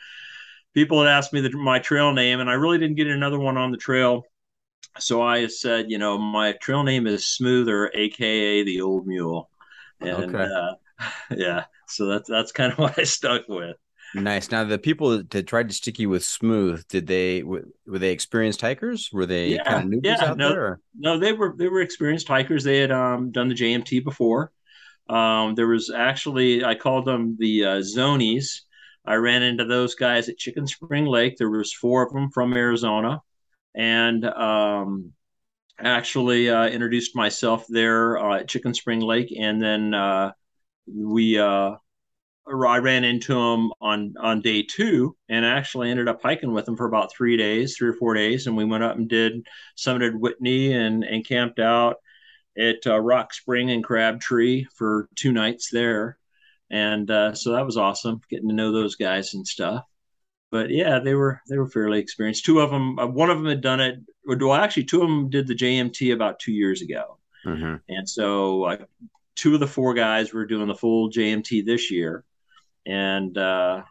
S3: people had asked me the, my trail name, and I really didn't get another one on the trail so I said, you know, my trail name is Smoother, aka the Old Mule, and
S2: Okay.
S3: uh, yeah, so that's that's kind of what I stuck with.
S2: Nice. Now, the people that tried to stick you with smooth, did they were were they experienced hikers? Were they
S3: Yeah,
S2: kind of newbies
S3: yeah,
S2: out
S3: no.
S2: there? Or?
S3: No, they were they were experienced hikers. They had um, done the JMT before. Um, there was actually I called them the uh, Zonies. I ran into those guys at Chicken Spring Lake. There was four of them from Arizona, and um, actually uh, introduced myself there uh, at Chicken Spring Lake, and then uh, we uh, I ran into them on on day two, and actually ended up hiking with them for about three days, three or four days, and we went up and did summited Whitney and and camped out at uh, Rock Spring and Crabtree for two nights there, and uh, so that was awesome getting to know those guys and stuff. But yeah, they were they were fairly experienced. Two of them, uh, one of them had done it. Well, actually, two of them did the JMT about two years ago,
S2: Mhm.
S3: and so uh, two of the four guys were doing the full JMT this year, and uh,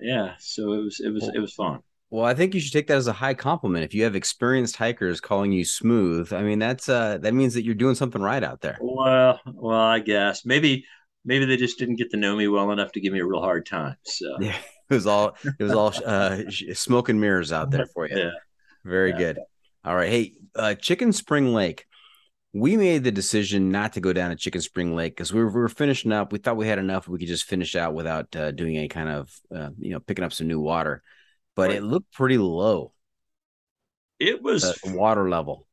S3: yeah, so it was it was it was fun.
S2: Well, I think you should take that as a high compliment. If you have experienced hikers calling you smooth, I mean that's uh that means that you're doing something right out there.
S3: Well, well, I guess maybe maybe they just didn't get to know me well enough to give me a real hard time. So
S2: Yeah, it was all it was all uh, smoke and mirrors out there for you.
S3: yeah,
S2: Very
S3: Yeah.
S2: good. All right, hey, uh, Chicken Spring Lake. We made the decision not to go down to Chicken Spring Lake because we were, we were finishing up. We thought we had enough. We could just finish out without uh, doing any kind of uh, you know picking up some new water. But
S3: Right.
S2: it looked pretty low,
S3: it was
S2: water level.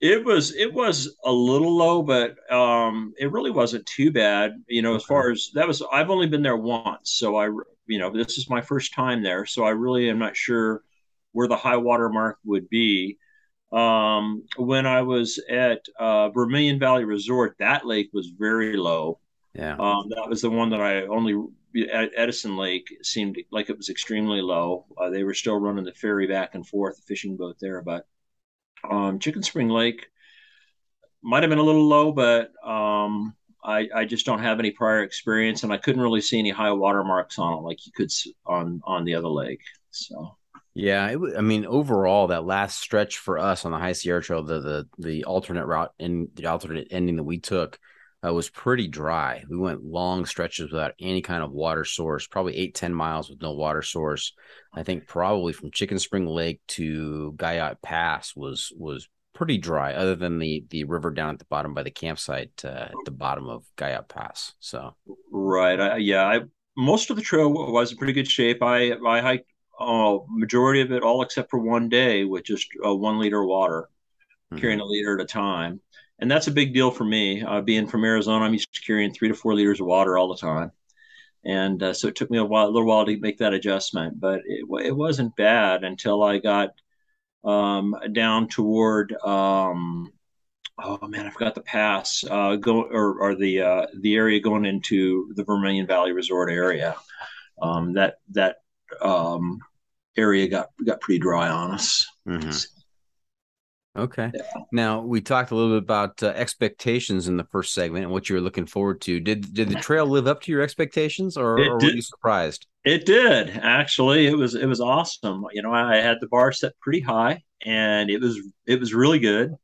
S3: It was it was a little low, but um, it really wasn't too bad. You know, as far as that was, I've only been there once, so I, you know, this is my first time there, so I really am not sure where the high water mark would be. Um, when I was at uh, Vermilion Valley Resort, that lake was very low.
S2: Yeah.
S3: Um, that was the one that I only Edison Lake seemed like it was extremely low. Uh, they were still running the ferry back and forth, the fishing boat there, but um, Chicken Spring Lake might have been a little low, but um, I, I just don't have any prior experience, and I couldn't really see any high water marks on it like you could on on the other lake. So
S2: Yeah, it, I mean, overall, that last stretch for us on the High Sierra Trail, the the the alternate route and the alternate ending that we took uh, was pretty dry. We went long stretches without any kind of water source, probably eight ten miles with no water source. I think probably from Chicken Spring Lake to Guyot Pass was was pretty dry, other than the the river down at the bottom by the campsite uh, at the bottom of Guyot Pass. So
S3: right, I, yeah, I most of the trail was in pretty good shape. I I hiked uh, majority of it all except for one day with just uh, one liter of water. carrying
S2: mhm.
S3: a liter at a time. And that's a big deal for me. Uh, being from Arizona, I'm used to carrying three to four liters of water all the time. And uh, so it took me a while, a little while to make that adjustment, but it, it wasn't bad until I got um, down toward, um, oh man, I forgot the pass, uh, go or, or the uh, the area going into the Vermilion Valley Resort area. Um, that that um, area got got pretty dry on us.
S2: Mhm. Okay.
S3: Yeah.
S2: Now we talked a little bit about uh, expectations in the first segment and what you were looking forward to. Did did the trail live up to your expectations, or, or were you surprised?
S3: It did actually. It was it was awesome. You know, I had the bar set pretty high, and it was it was really good.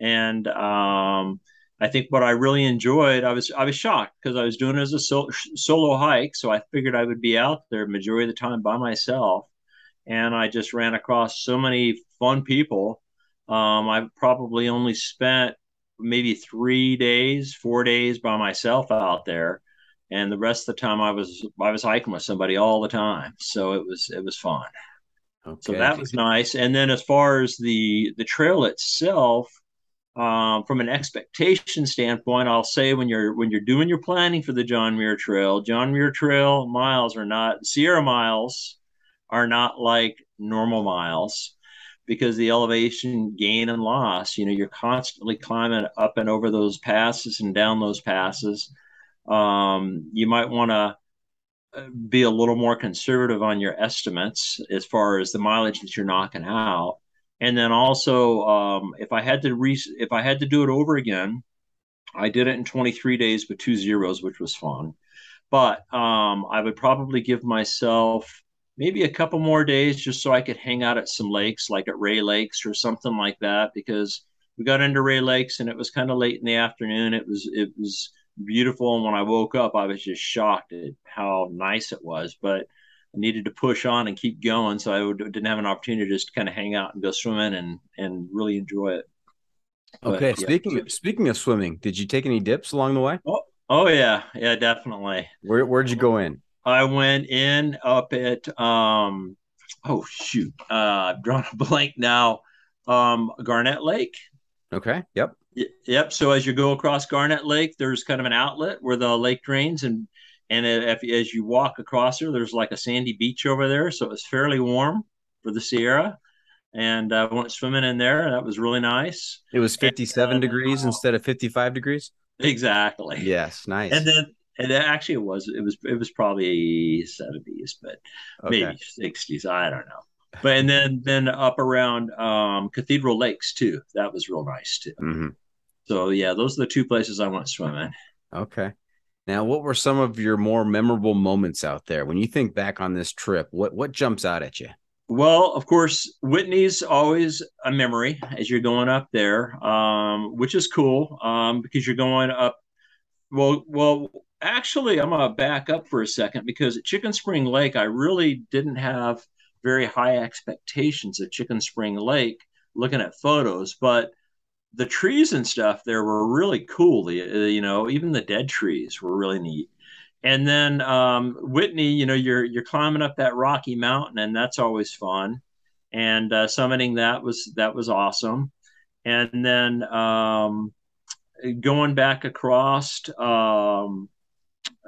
S3: And um, I think what I really enjoyed, I was I was shocked because I was doing it as a sol- solo hike, so I figured I would be out there majority of the time by myself, and I just ran across so many fun people. Um, I probably only spent maybe three days, four days by myself out there and the rest of the time I was I was hiking with somebody all the time. So it was it was fun.
S2: Okay.
S3: So that was nice. And then as far as the the trail itself, um, from an expectation standpoint, I'll say when you're when you're doing your planning for the John Muir Trail, John Muir Trail miles are not Sierra miles are not like normal miles because the elevation gain and loss, you know, you're constantly climbing up and over those passes and down those passes. Um, you might want to be a little more conservative on your estimates as far as the mileage that you're knocking out. And then also, um, if I had to re- if I had to do it over again, I did it in 23 days with two zeros, which was fun. But um, I would probably give myself maybe a couple more days just so I could hang out at some lakes, like at Rae Lakes or something like that, because we got into Rae Lakes and it was kind of late in the afternoon. It was it was beautiful, and when I woke up, I was just shocked at how nice it was. But I needed to push on and keep going, so I would, didn't have an opportunity to just kind of hang out and go swimming and and really enjoy it.
S2: But, okay, yeah. speaking speaking of swimming, did you take any dips along the way?
S3: Oh, oh yeah, yeah, definitely.
S2: Where where'd you go in?
S3: I went in up at um oh shoot, uh I've drawn a blank now. Um Garnet Lake.
S2: Okay. Yep.
S3: Yep. So as you go across Garnet Lake, there's kind of an outlet where the lake drains, and and if, as you walk across there, there's like a sandy beach over there, so it's fairly warm for the Sierra. And I went swimming in there. That was really nice.
S2: It was 57 and, uh, degrees instead of 55 degrees.
S3: Exactly.
S2: Yes. Nice.
S3: And then and actually it was it was it was probably 70s but okay. maybe 60s i don't know but and then then up around um, cathedral lakes too that was real nice too
S2: mm-hmm.
S3: so yeah those are the two places i went swimming
S2: okay now what were some of your more memorable moments out there when you think back on this trip what what jumps out at you
S3: well, of course, Whitney's always a memory as you're going up there, um, which is cool um, because you're going up. Well, well, actually, I'm gonna back up for a second because at Chicken Spring Lake, I really didn't have very high expectations of Chicken Spring Lake looking at photos, but the trees and stuff there were really cool. The, you know, even the dead trees were really neat. And then um, Whitney, you know, you're you're climbing up that rocky mountain, and that's always fun. And uh, summiting that was that was awesome. And then um, going back across um,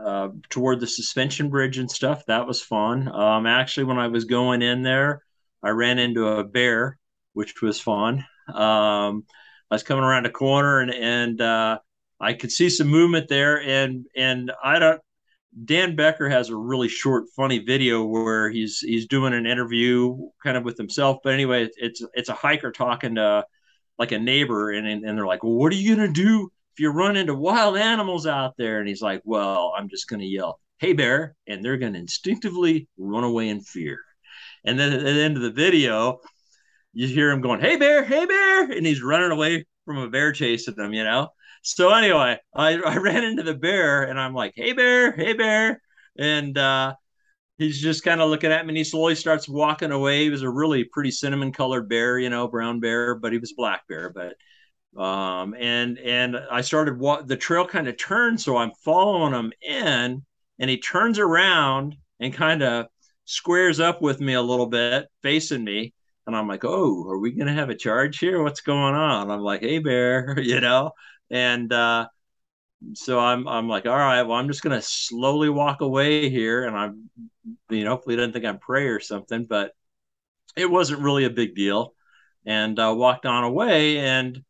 S3: uh, toward the suspension bridge and stuff. That was fun. Um, actually, when I was going in there, I ran into a bear, which was fun. Um, I was coming around a corner and and uh, I could see some movement there, and and I don't. Dan Becker has a really short, funny video where he's he's doing an interview kind of with himself. But anyway, it's it's a hiker talking to like a neighbor, and and they're like, "Well, what are you gonna do if you run into wild animals out there and he's like well i'm just going to yell hey bear and they're going to instinctively run away in fear. And then at the end of the video you hear him going hey bear hey bear and he's running away from a bear chasing them you know? So anyway i, I ran into the bear and i'm like hey bear hey bear and uh, he's just kind of looking at me and he slowly starts walking away. He was a really pretty cinnamon colored bear you know brown bear but he was black bear but um, and and I started the trail kind of turned, so I'm following him in, and he turns around and kind of squares up with me a little bit, facing me, and I'm like, oh, are we gonna have a charge here? What's going on? I'm like, hey bear, you know, and uh, so I'm I'm like, all right, well, I'm just gonna slowly walk away here, and I'm, you know, hopefully didn't think I'm prey or something, but it wasn't really a big deal, and uh, walked on away, and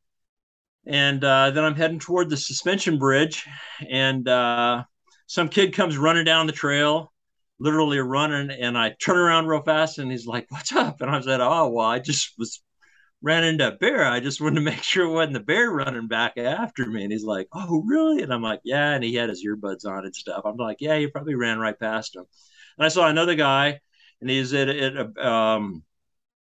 S3: and uh, then I'm heading toward the suspension bridge, and uh, some kid comes running down the trail, literally running, and I turn around real fast, and he's like, "What's up?" And I said, "Oh, well, I just was ran into a bear. I just wanted to make sure it wasn't the bear running back after me." And he's like, "Oh, really?" And I'm like, "Yeah." And he had his earbuds on and stuff. I'm like, "Yeah, you probably ran right past him." And I saw another guy, and he's at, at um,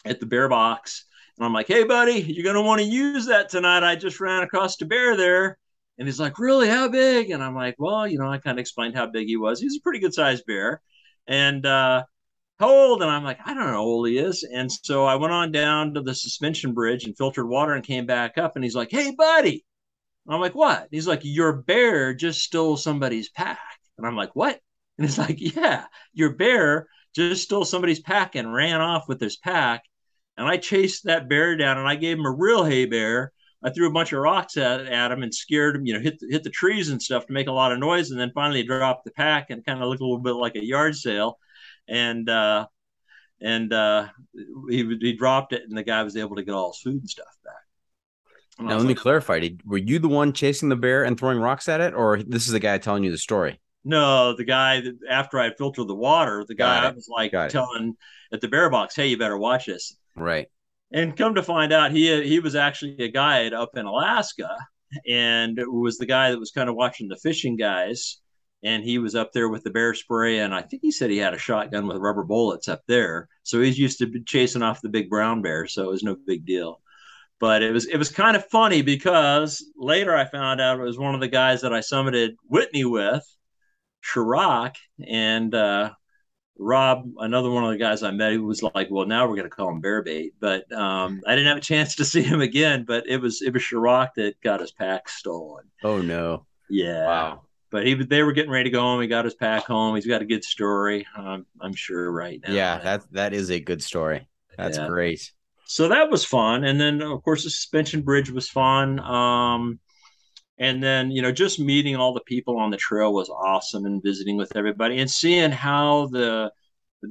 S3: at the bear box and I'm like, hey, buddy, you're going to want to use that tonight. I just ran across a bear there. And he's like, really? How big? And I'm like, well, you know, I kind of explained how big he was. He's a pretty good sized bear. And uh, how old? And I'm like, I don't know how old he is. And so I went on down to the suspension bridge and filtered water and came back up. And he's like, hey, buddy. And I'm like, what? And he's like, your bear just stole somebody's pack. And I'm like, what? And he's like, yeah, your bear just stole somebody's pack and ran off with his pack and I chased that bear down and I gave him a real hey bear. I threw a bunch of rocks at, at him and scared him, you know, hit the, hit the trees and stuff to make a lot of noise. And then finally dropped the pack and kind of looked a little bit like a yard sale. And, uh, and uh, he, he dropped it and the guy was able to get all his food and stuff back.
S2: And now, let like, me clarify. Did, were you the one chasing the bear and throwing rocks at it? Or this is the guy telling you the story?
S3: No, the guy that after I filtered the water, the guy was like telling at the bear box, "Hey, you better watch this."
S2: Right.
S3: And come to find out, he he was actually a guide up in Alaska, and was the guy that was kind of watching the fishing guys. and he was up there with the bear spray. And i think he said he had a shotgun with rubber bullets up there. So he's used to chasing off the big brown bear. So it was no big deal. But it was it was kind of funny because later i found out it was one of the guys that i summited whitney with Chirac. And uh, Rob, another one of the guys I met, who was like, "Well, now we're going to call him Bear Bait," but um, I didn't have a chance to see him again. But it was it was Chirac that got his pack stolen.
S2: Oh no!
S3: Yeah.
S2: Wow.
S3: But he they were getting ready to go home. He got his pack home. He's got a good story. Um, I'm sure right now.
S2: Yeah, that that is a good story. That's
S3: Yeah.
S2: great.
S3: so that was fun. And then of course the suspension bridge was fun. Um, and then you know just meeting all the people on the trail was awesome and visiting with everybody and seeing how the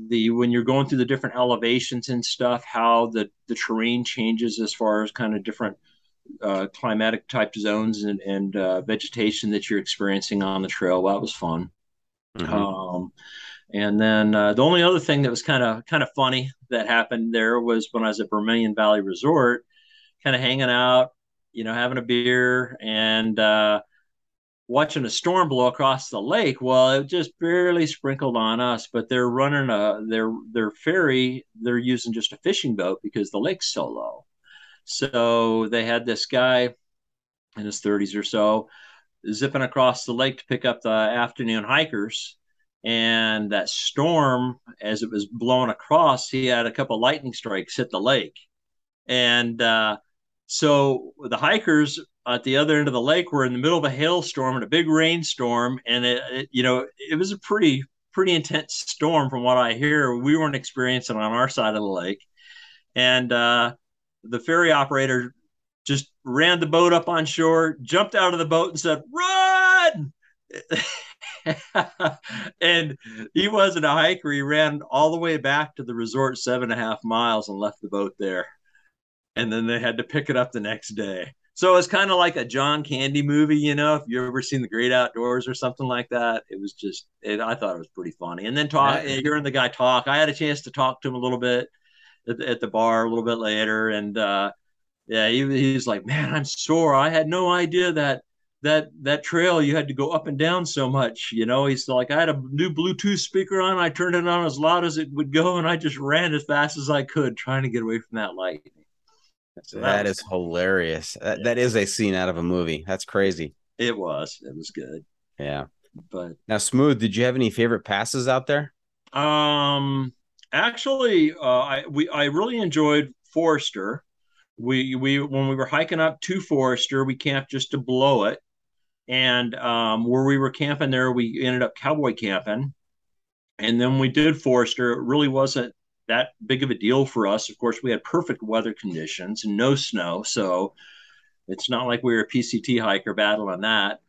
S3: the when you're going through the different elevations and stuff how the the terrain changes as far as kind of different uh, climatic type zones and, and uh, vegetation that you're experiencing on the trail well, that was fun
S2: Mhm.
S3: um, and then uh, the only other thing that was kind of kind of funny that happened there was when I was at Vermilion Valley Resort, kind of hanging out, you know, having a beer and uh, watching a storm blow across the lake. Well, it just barely sprinkled on us, but they're running a their their ferry. They're using just a fishing boat because the lake's so low. So they had this guy in his 30s or so zipping across the lake to pick up the afternoon hikers and that storm as it was blowing across he had a couple lightning strikes hit the lake and uh, so the hikers at the other end of the lake were in the middle of a hailstorm and a big rainstorm and it, it you know it was a pretty pretty intense storm from what i hear we weren't experiencing on our side of the lake and uh, the ferry operator just ran the boat up on shore jumped out of the boat and said run and he wasn't a hiker. He ran all the way back to the resort, seven and a half miles, and left the boat there. And then they had to pick it up the next day. So it's kind of like a John Candy movie, you know. If you've ever seen The Great Outdoors or something like that, it was just. It, I thought it was pretty funny. And then talk,
S2: Yeah.
S3: hearing the guy talk, I had a chance to talk to him a little bit at the, at the bar a little bit later, and uh, yeah, he, he's like, "Man, I'm sore. I had no idea that." that that trail you had to go up and down so much you know he's like i had a new bluetooth speaker on i turned it on as loud as it would go and i just ran as fast as i could trying to get away from that lightning so
S2: that
S3: was-
S2: is hilarious. That, that is a scene out of a movie. That's crazy.
S3: it was it was good
S2: Yeah.
S3: but
S2: Now, Smooth, did you have any favorite passes out there?
S3: um actually uh i we i really enjoyed Forester. we we when we were hiking up to Forester, we camped just to blow it and um, where we were camping there, we ended up cowboy camping. And then we did Forester. It really wasn't that big of a deal for us. Of course, we had perfect weather conditions and no snow, so it's not like we were a PCT hiker battling that.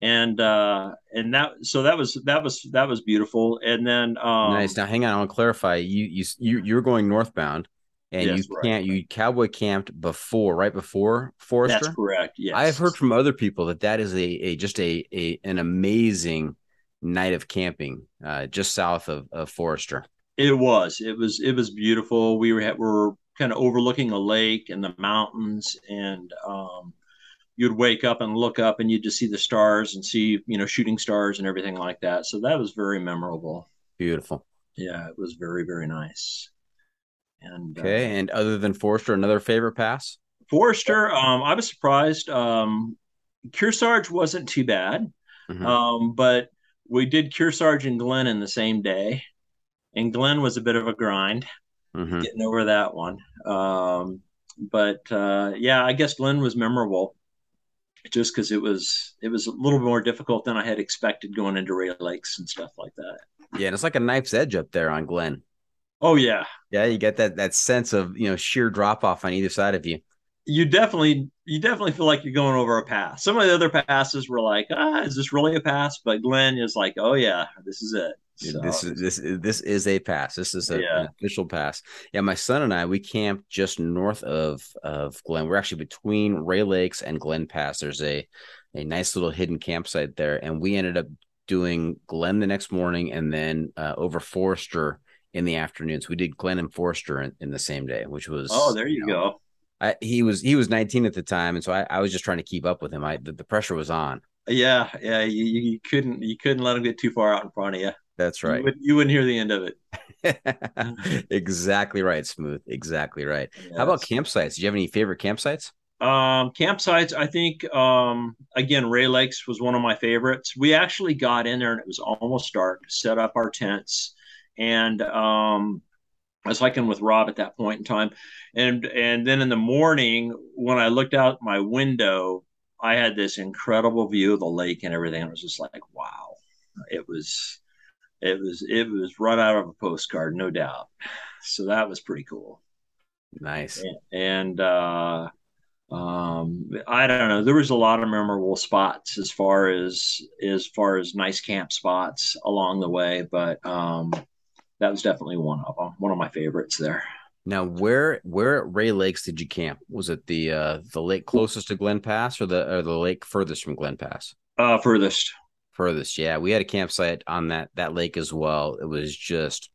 S3: And uh, and that so that was that was that was beautiful. And then um,
S2: nice. Now, hang on. I want to clarify. You you you you're going northbound, and
S3: Yes,
S2: you can't. You cowboy camped before, right before Forester.
S3: that's correct. Yes,
S2: I have heard from other people that that is a, a just a, a an amazing night of camping uh, just south of, of Forester.
S3: It was. It was. It was beautiful. We were we were kind of overlooking a lake and the mountains, and um, you'd wake up and look up, and you'd just see the stars and see you know shooting stars and everything like that. So that was very memorable.
S2: Beautiful.
S3: Yeah, it was very very nice. And uh,
S2: Okay, and other than Forester, another favorite pass.
S3: Forester, um, I was surprised. Um, Kearsarge wasn't too bad,
S2: Mhm.
S3: um, but we did Kearsarge and Glen in the same day, and Glen was a bit of a grind.
S2: Mhm.
S3: getting over that one. Um, but uh, yeah, I guess Glen was memorable just because it was it was a little more difficult than I had expected going into Rae Lakes and stuff like that.
S2: Yeah, and it's like a knife's edge up there on Glen.
S3: Oh yeah,
S2: Yeah, you get that that sense of you know sheer drop off on either side of you.
S3: You definitely you definitely feel like you're going over a pass. Some of the other passes were like, ah, is this really a pass? But Glen is like, oh yeah, this is it. So,
S2: This is this is this is a pass. This is a,
S3: Yeah.
S2: an official pass. Yeah, my son and I we camped just north of of Glen. We're actually between Rae Lakes and Glen Pass. There's a a nice little hidden campsite there, and we ended up doing Glen the next morning, and then uh, over Forester in the afternoons. We did Glen and Forester in, in the same day, which was
S3: oh, there you
S2: know,
S3: go.
S2: I, he was he was 19 at the time, and so I, I was just trying to keep up with him. I the, the pressure was on.
S3: Yeah, yeah, you, you couldn't you couldn't let him get too far out in front of you.
S2: That's right.
S3: You, would, you wouldn't hear the end of it.
S2: exactly right, Smooth. Exactly right. Yes. How about campsites? Do you have any favorite campsites?
S3: Um, campsites, I think, um, again, Rae Lakes was one of my favorites. We actually got in there and it was almost dark, set up our tents, and um, I was hiking with Rob at that point in time. And and then in the morning, when I looked out my window, I had this incredible view of the lake and everything. It was just like, wow. It was it was it was right out of a postcard, no doubt. So that was pretty cool.
S2: Nice.
S3: And, and uh um i don't know there was a lot of memorable spots as far as as far as nice camp spots along the way but um that was definitely one of them one of my favorites there
S2: now where where at rae lakes did you camp was it the uh the lake closest to glen pass or the or the lake furthest from glen pass
S3: uh furthest
S2: furthest yeah we had a campsite on that that lake as well it was just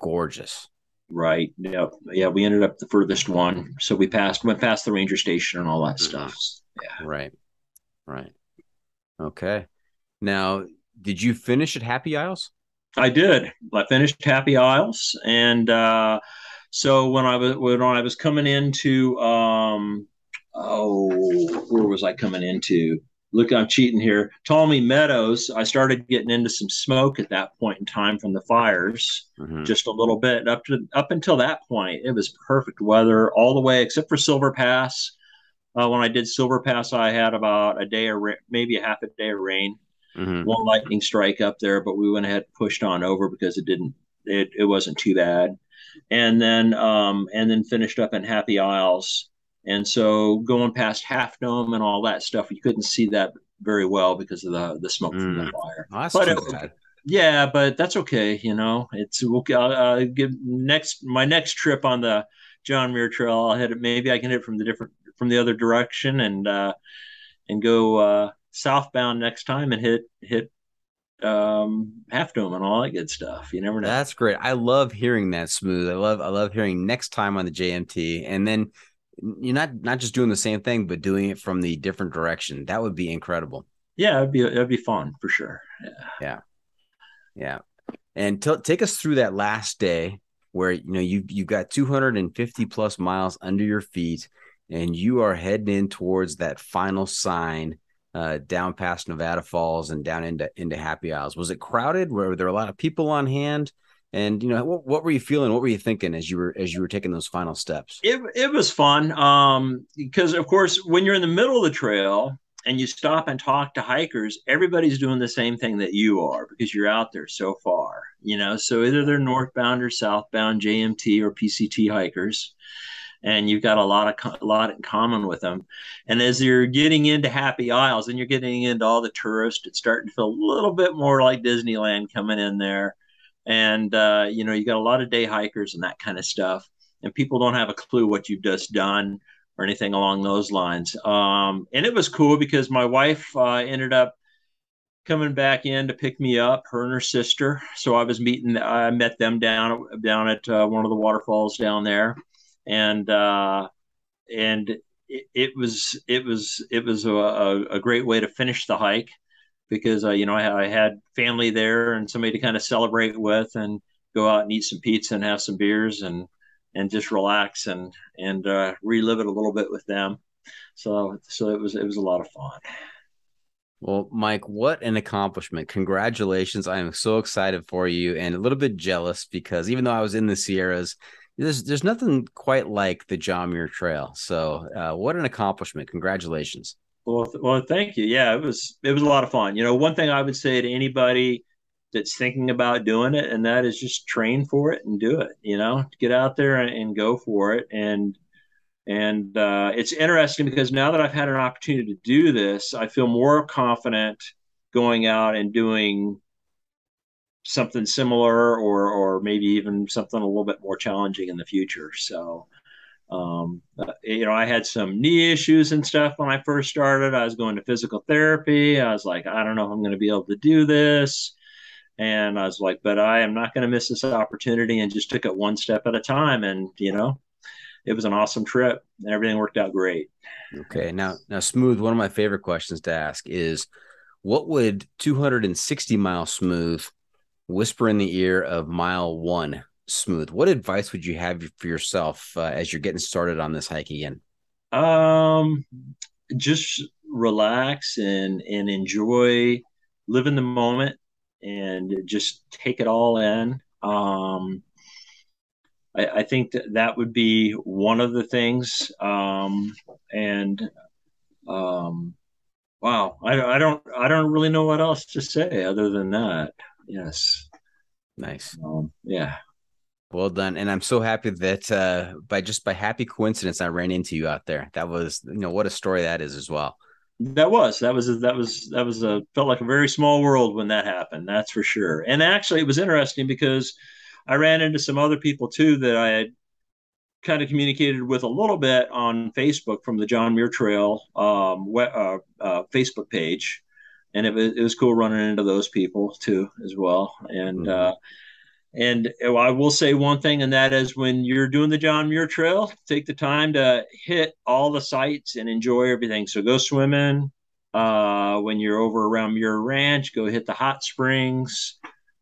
S2: gorgeous
S3: Right. Yeah. Yeah. We ended up the furthest one. So we passed, went past the ranger station and all that stuff.
S2: Yeah. Right. Right. Okay. Now, did you finish at Happy Isles?
S3: I did. I finished Happy Isles. And, uh, so when I was, when I was coming into, um, oh, where was I coming into? look, I'm cheating here. Tuolumne Meadows, I started getting into some smoke at that point in time from the fires, mm-hmm. just a little bit. Up to up until that point, it was perfect weather all the way, except for Silver Pass. Uh, when I did Silver Pass, I had about a day or ra- maybe a half a day of rain, mm-hmm. one lightning strike up there, but we went ahead and pushed on over because it didn't, it, it wasn't too bad. And then, um, and then finished up in Happy Isles and so going past Half Dome and all that stuff, you couldn't see that very well because of the the smoke mm. from the mm. fire.
S2: Oh, that's but too it, bad.
S3: Yeah, but that's okay. You know, it's we'll uh, give next my next trip on the John Muir Trail. I'll hit it. Maybe I can hit it from the different from the other direction and uh, and go uh, southbound next time and hit hit um half dome and all that good stuff you never know
S2: that's great i love hearing that smooth i love i love hearing next time on the jmt and then you're not not just doing the same thing, but doing it from the different direction. That would be incredible.
S3: Yeah, it'd be it'd be fun for sure.
S2: Yeah, yeah, yeah. And t- take us through that last day where you know you you've got 250 plus miles under your feet, and you are heading in towards that final sign uh, down past Nevada Falls and down into into Happy Isles. Was it crowded? Were there a lot of people on hand? And you know, what, what were you feeling? What were you thinking as you were as you were taking those final steps?
S3: It it was fun um, because, of course, when you're in the middle of the trail and you stop and talk to hikers, everybody's doing the same thing that you are because you're out there so far. You know, so either they're northbound or southbound JMT or PCT hikers, and you've got a lot of a lot in common with them. And as you're getting into Happy Isles and you're getting into all the tourists, it's starting to feel a little bit more like Disneyland coming in there. And uh, you know you got a lot of day hikers and that kind of stuff and people don't have a clue what you've just done or anything along those lines. Um, and it was cool because my wife uh, ended up coming back in to pick me up her and her sister. So i was meeting i met them down down at uh, one of the waterfalls down there and uh, and it, it, was it was it was a, a great way to finish the hike because uh, you know I, I, had family there and somebody to kind of celebrate with and go out and eat some pizza and have some beers and and just relax and and uh, relive it a little bit with them. So so it was it was a lot of fun.
S2: Well, Mike, what an accomplishment. Congratulations. I am so excited for you and a little bit jealous because even though I was in the Sierras, there's there's nothing quite like the John Muir Trail. So, uh, what an accomplishment. Congratulations.
S3: Well, well, thank you. Yeah, it was it was a lot of fun. You know, one thing I would say to anybody that's thinking about doing it, and that is just train for it and do it. You know, get out there and, and go for it. And and uh, it's interesting because now that I've had an opportunity to do this, I feel more confident going out and doing something similar or or maybe even something a little bit more challenging in the future. So um, uh, you know, I had some knee issues and stuff when I first started. I was going to physical therapy. I was like, I don't know if I'm going to be able to do this. And I was like, but I am not going to miss this opportunity and just took it one step at a time. And, you know, it was an awesome trip and everything worked out great.
S2: Okay. Now, now, Smooth, one of my favorite questions to ask is what would 260 mile smooth whisper in the ear of mile one smooth? What advice would you have for yourself uh, as you're getting started on this hike again?
S3: Um, just relax and and enjoy, live in the moment, and just take it all in. Um, I, I think that that would be one of the things. Um, and um, wow, I, I don't I don't really know what else to say other than that. Yes.
S2: Nice.
S3: Um, yeah.
S2: Well done. And I'm so happy that uh, by just by happy coincidence, I ran into you out there. That was, you know, what a story that is as well.
S3: That was, that was, that was, that was a, felt like a very small world when that happened. That's for sure. And actually, it was interesting because I ran into some other people too that I had kind of communicated with a little bit on Facebook from the John Muir Trail um, uh, uh, Facebook page. And it was, it was cool running into those people too, as well. And, mm-hmm. uh, and I will say one thing, and that is when you're doing the John Muir Trail, take the time to hit all the sites and enjoy everything. So go swimming. Uh, when you're over around Muir Ranch, go hit the hot springs.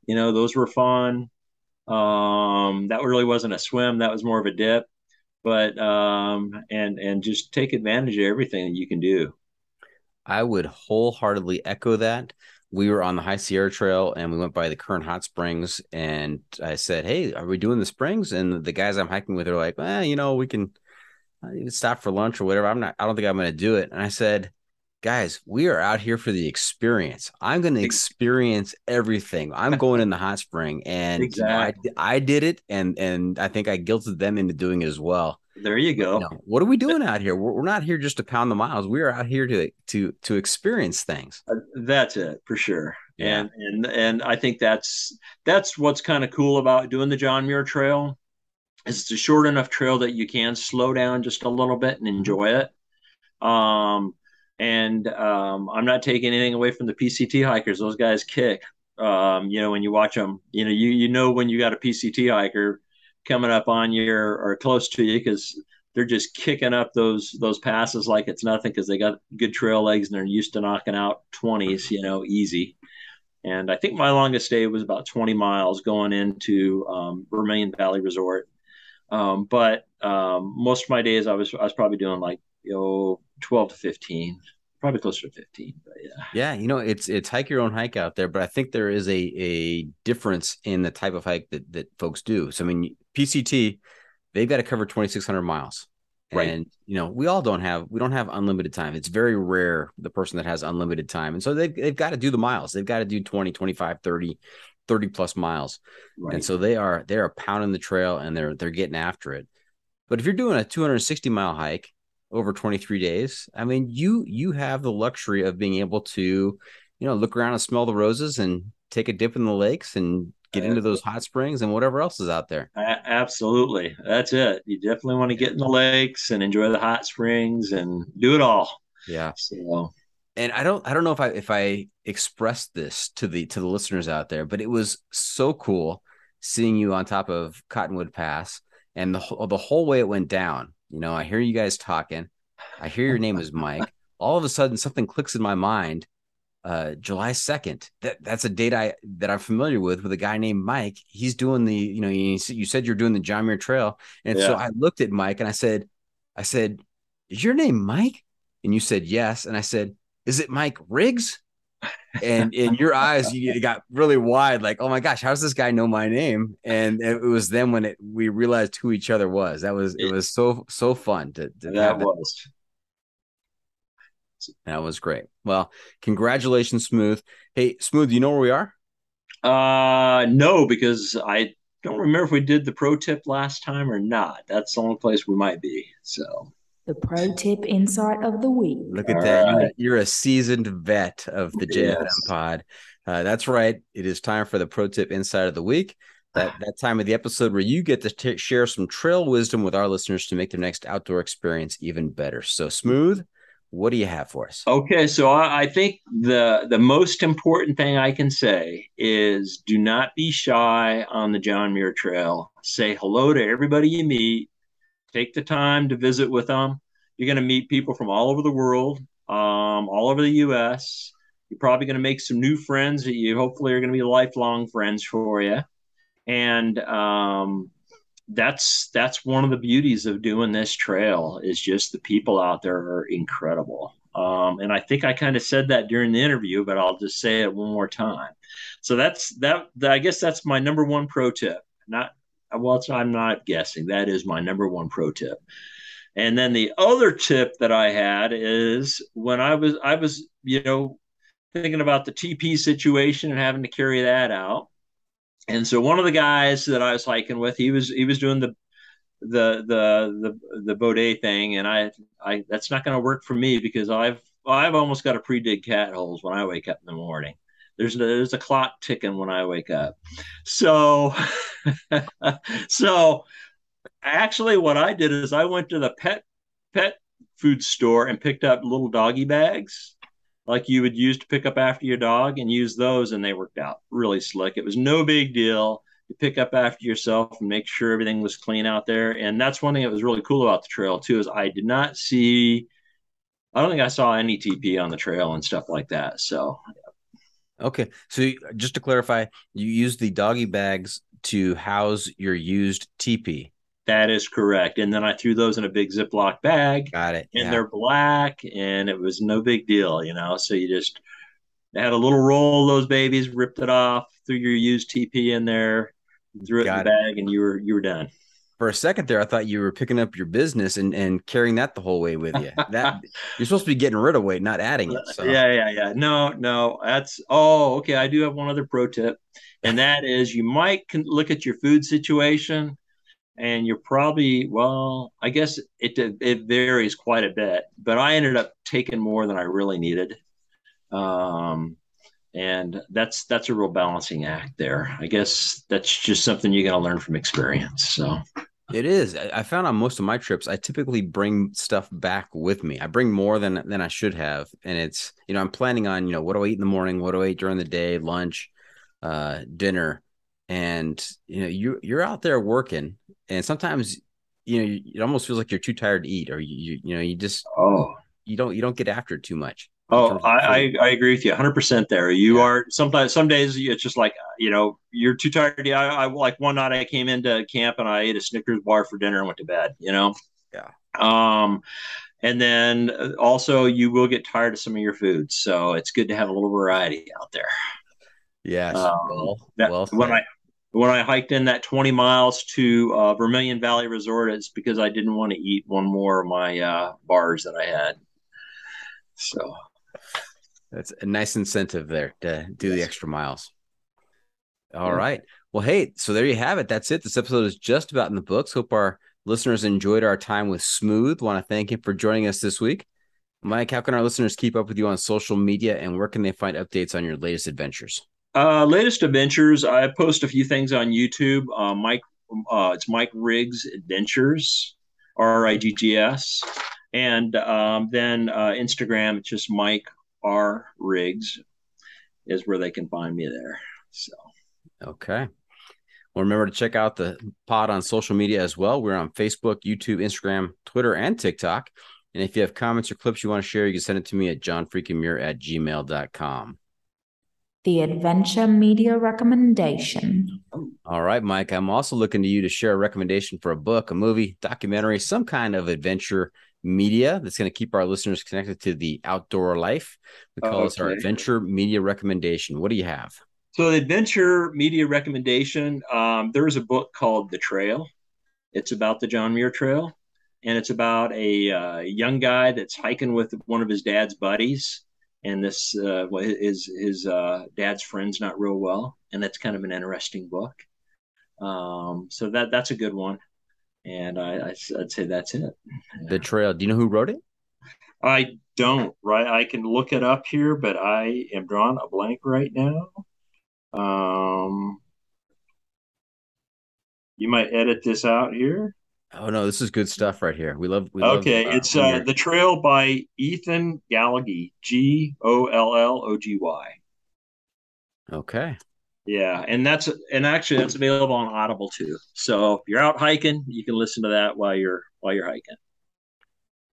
S3: You know, those were fun. Um, that really wasn't a swim; that was more of a dip. But um, and and just take advantage of everything that you can do.
S2: I would wholeheartedly echo that we were on the High Sierra Trail and we went by the Kern Hot Springs. And I said, Hey, are we doing the springs? And the guys I'm hiking with are like, Well, you know, we can, stop for lunch or whatever. I'm not, I don't think I'm going to do it. And I said, Guys, we are out here for the experience. I'm going to experience everything. I'm going in the hot spring, and exactly. you know, I, I did it, and and I think I guilted them into doing it as well.
S3: There you go. Know,
S2: what are we doing out here? We're, we're, not here just to pound the miles. We are out here to to to experience things.
S3: Uh, that's it for sure. Yeah. And and and I think that's that's what's kind of cool about doing the John Muir Trail. Is it's a short enough trail that you can slow down just a little bit and enjoy it. Um, and um, I'm not taking anything away from the PCT hikers. Those guys kick. Um, you know, when you watch them, you know, you you know when you got a PCT hiker coming up on you or, or close to you because they're just kicking up those those passes like it's nothing because they got good trail legs and they're used to knocking out 20s, you know, easy. And I think my longest day was about 20 miles going into um, Vermilion Valley Resort. Um, but um, most of my days I was I was probably doing like you know 12 to 15 probably closer to 15 but yeah.
S2: Yeah you know it's it's hike your own hike out there but i think there is a a difference in the type of hike that that folks do. So i mean pct they've got to cover 2600 miles. Right. and you know we all don't have we don't have unlimited time. It's very rare the person that has unlimited time. And so they've, they've got to do the miles. They've got to do 20 25 30 30 plus miles right. and so they are they are pounding the trail and they're they're getting after it. But if you're doing a 260 mile hike over 23 days. I mean you you have the luxury of being able to you know look around and smell the roses and take a dip in the lakes and get into those hot springs and whatever else is out there.
S3: Absolutely. That's it. You definitely want to get in the lakes and enjoy the hot springs and do it all.
S2: Yeah. So and i don't i don't know if i if i expressed this to the to the listeners out there but it was so cool seeing you on top of cottonwood pass and the, the whole way it went down you know, I hear you guys talking. I hear your name is Mike. All of a sudden, something clicks in my mind. Uh, July second. That that's a date I that I'm familiar with with a guy named Mike. He's doing the you know you, you said you're doing the John Muir Trail, and yeah. so I looked at Mike and I said, I said, is your name Mike? And you said yes, and I said, is it Mike Riggs? And in your eyes you got really wide like oh my gosh how does this guy know my name? And it was then when it we realized who each other was. That was it was so so fun to, to
S3: that was.
S2: That was great. Well congratulations smooth hey smooth you know where we are?
S3: Uh no because i don't remember if we did the pro tip last time or not. That's the only place we might be so
S4: the pro tip insight of the week.
S2: Look at All that. Right. You're, a, seasoned vet of the JFM yes. pod. Uh, that's right. It is time for the pro tip insight of the week. That, that time of the episode where you get to t- share some trail wisdom with our listeners to make their next outdoor experience even better. So, Smooth, what do you have for us?
S3: Okay, so I, I think the the most important thing I can say is do not be shy on the John Muir Trail. Say hello to everybody you meet take the time to visit with them. You're going to meet people from all over the world, um, all over the U.S. You're probably going to make some new friends that you hopefully are going to be lifelong friends for you. And um, that's that's one of the beauties of doing this trail is just the people out there are incredible. Um, and I think I kind of said that during the interview, but I'll just say it one more time. So that's that. I guess that's my number one pro tip. Not well, I'm not guessing. That is my number one pro tip. And then the other tip that I had is when I was I was you know thinking about the TP situation and having to carry that out. And so one of the guys that I was hiking with, he was he was doing the the the the the bidet thing, and I I that's not going to work for me because I've I've almost got to pre-dig cat holes when I wake up in the morning. There's there's a clock ticking when I wake up. So so actually what I did is I went to the pet pet food store and picked up little doggy bags like you would use to pick up after your dog and use those and they worked out really slick. It was no big deal to pick up after yourself and make sure everything was clean out there. And that's one thing that was really cool about the trail too is I did not see I don't think I saw any TP on the trail and stuff like that. So
S2: Okay. So just to clarify, you use the doggy bags to house your used TP.
S3: That is correct. And then I threw those in a big Ziploc bag.
S2: Got it.
S3: And yeah. they're black and it was no big deal, you know. So you just had a little roll of those babies, ripped it off, threw your used TP in there, threw it Got in the bag, and you were you were done.
S2: For a second there, I thought you were picking up your business and, and carrying that the whole way with you. That you're supposed to be getting rid of weight, not adding it. So.
S3: Yeah, yeah, yeah. No, no. That's oh, okay. I do have one other pro tip, and that is you might look at your food situation and you're probably well i guess it it varies quite a bit but i ended up taking more than i really needed um, and that's that's a real balancing act there i guess that's just something you got to learn from experience so
S2: it is. I found on most of my trips i typically bring stuff back with me. I bring more than than i should have and it's you know i'm planning on you know what do i eat in the morning? What do i eat during the day? Lunch uh dinner. And you know you you're out there working and sometimes you know it almost feels like you're too tired to eat or you you know you just
S3: oh.
S2: you don't you don't get after it too much
S3: oh I, I, I agree with you 100% there. You yeah. are sometimes some days it's just like you know you're too tired. I, I like one night i came into camp and i ate a snickers bar for dinner and went to bed you know?
S2: Yeah.
S3: Um and then uh, also you will get tired of some of your foods so it's good to have a little variety out there.
S2: Yes. Um,
S3: well, that, well when i when I hiked in that 20 miles to uh, Vermilion Valley Resort, it's because I didn't want to eat one more of my uh, bars that I had. So
S2: that's a nice incentive there to do yes. the extra miles. All yeah. right. Well, hey, so there you have it. That's it. This episode is just about in the books. Hope our listeners enjoyed our time with Smooth. Want to thank him for joining us this week. Mike, how can our listeners keep up with you on social media and where can they find updates on your latest adventures?
S3: Uh, latest adventures. I post a few things on YouTube. Uh, Mike, uh, it's Mike Riggs Adventures, R I G G S, and um, then uh, Instagram. It's just Mike R Riggs is where they can find me there. So,
S2: okay. Well, remember to check out the pod on social media as well. We're on Facebook, YouTube, Instagram, Twitter, and TikTok. And if you have comments or clips you want to share, you can send it to me at johnfreakinmuir at gmail.com
S4: the Adventure Media recommendation.
S2: All right, Mike. I'm also looking to you to share a recommendation for a book, a movie, documentary, some kind of adventure media that's going to keep our listeners connected to the outdoor life. We call okay. this our adventure media recommendation. What do you have?
S3: So, the adventure media recommendation, um, there is a book called The Trail. It's about the John Muir Trail, and it's about a uh, young guy that's hiking with one of his dad's buddies and this uh, his his uh, dad's friends not real well, and that's kind of an interesting book. Um, so that that's a good one, and I, I'd say that's it.
S2: The Trail. Do you know who wrote it?
S3: I don't. Right, I can look it up here, but I am drawing a blank right now. Um, you might edit this out here.
S2: Oh no, this is good stuff right here. We love. We
S3: okay,
S2: love, uh,
S3: it's uh, the Trail by Ethan Gallogly, G O L L O G Y.
S2: Okay.
S3: Yeah, and that's and actually that's available on Audible too. So if you're out hiking, you can listen to that while you're while you're hiking.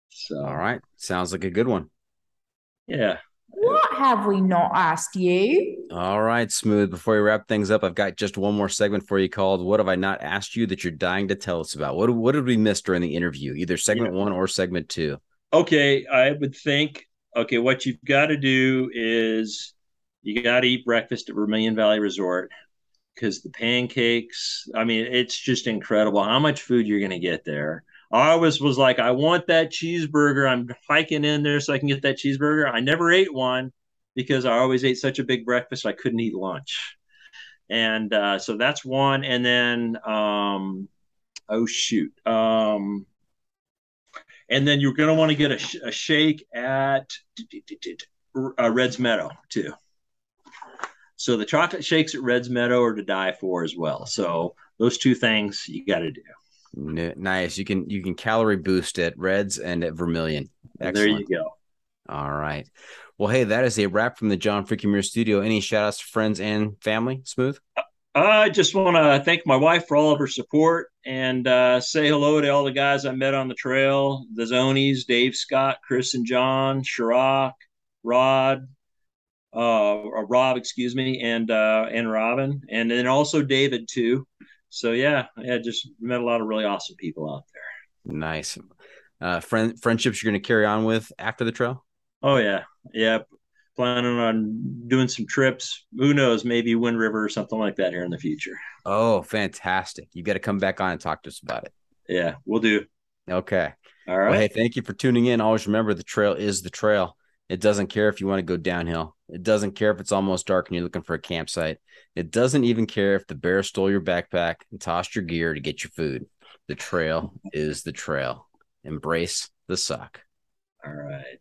S2: So all right, sounds like a good one.
S3: Yeah.
S4: What have we not asked you?
S2: All right, Smooth. Before we wrap things up, I've got just one more segment for you called What Have I Not Asked You That You're Dying to Tell Us About? What, what did we miss during the interview, either segment yeah. one or segment two?
S3: Okay, I would think, okay, what you've got to do is you got to eat breakfast at Vermilion Valley Resort because the pancakes, I mean, it's just incredible how much food you're going to get there. I always was like, I want that cheeseburger. I'm hiking in there so I can get that cheeseburger. I never ate one because I always ate such a big breakfast I couldn't eat lunch. And uh, so that's one. And then, um, oh shoot, um, and then you're going to want to get a, a, shake at uh, Red's Meadow too. So the chocolate shakes at Red's Meadow are to die for as well. So those two things you got to do.
S2: Nice. You can you can calorie boost at Reds and at Vermilion.
S3: Excellent. There you go.
S2: All right. Well, hey, that is a wrap from the John Freaking Studio. Any shout outs to friends and family? Smooth.
S3: I just want to thank my wife for all of her support and uh, say hello to all the guys I met on the trail: the Zonies, Dave Scott, Chris and John, Shirok, Rod, uh, Rob, excuse me, and uh, and Robin, and then also David too so yeah, yeah, just met a lot of really awesome people out there.
S2: Nice. Uh, friend friendships you're going to carry on with after the trail?
S3: Oh yeah, yeah. Planning on doing some trips. Who knows? Maybe Wind River or something like that here in the future.
S2: Oh, fantastic! You got to come back on and talk to us about it.
S3: Yeah, we'll do.
S2: Okay.
S3: All right.
S2: Well, hey, thank you for tuning in. Always remember the trail is the trail. It doesn't care if you want to go downhill. It doesn't care if it's almost dark and you're looking for a campsite. It doesn't even care if the bear stole your backpack and tossed your gear to get your food. The trail is the trail. Embrace the suck.
S3: All right.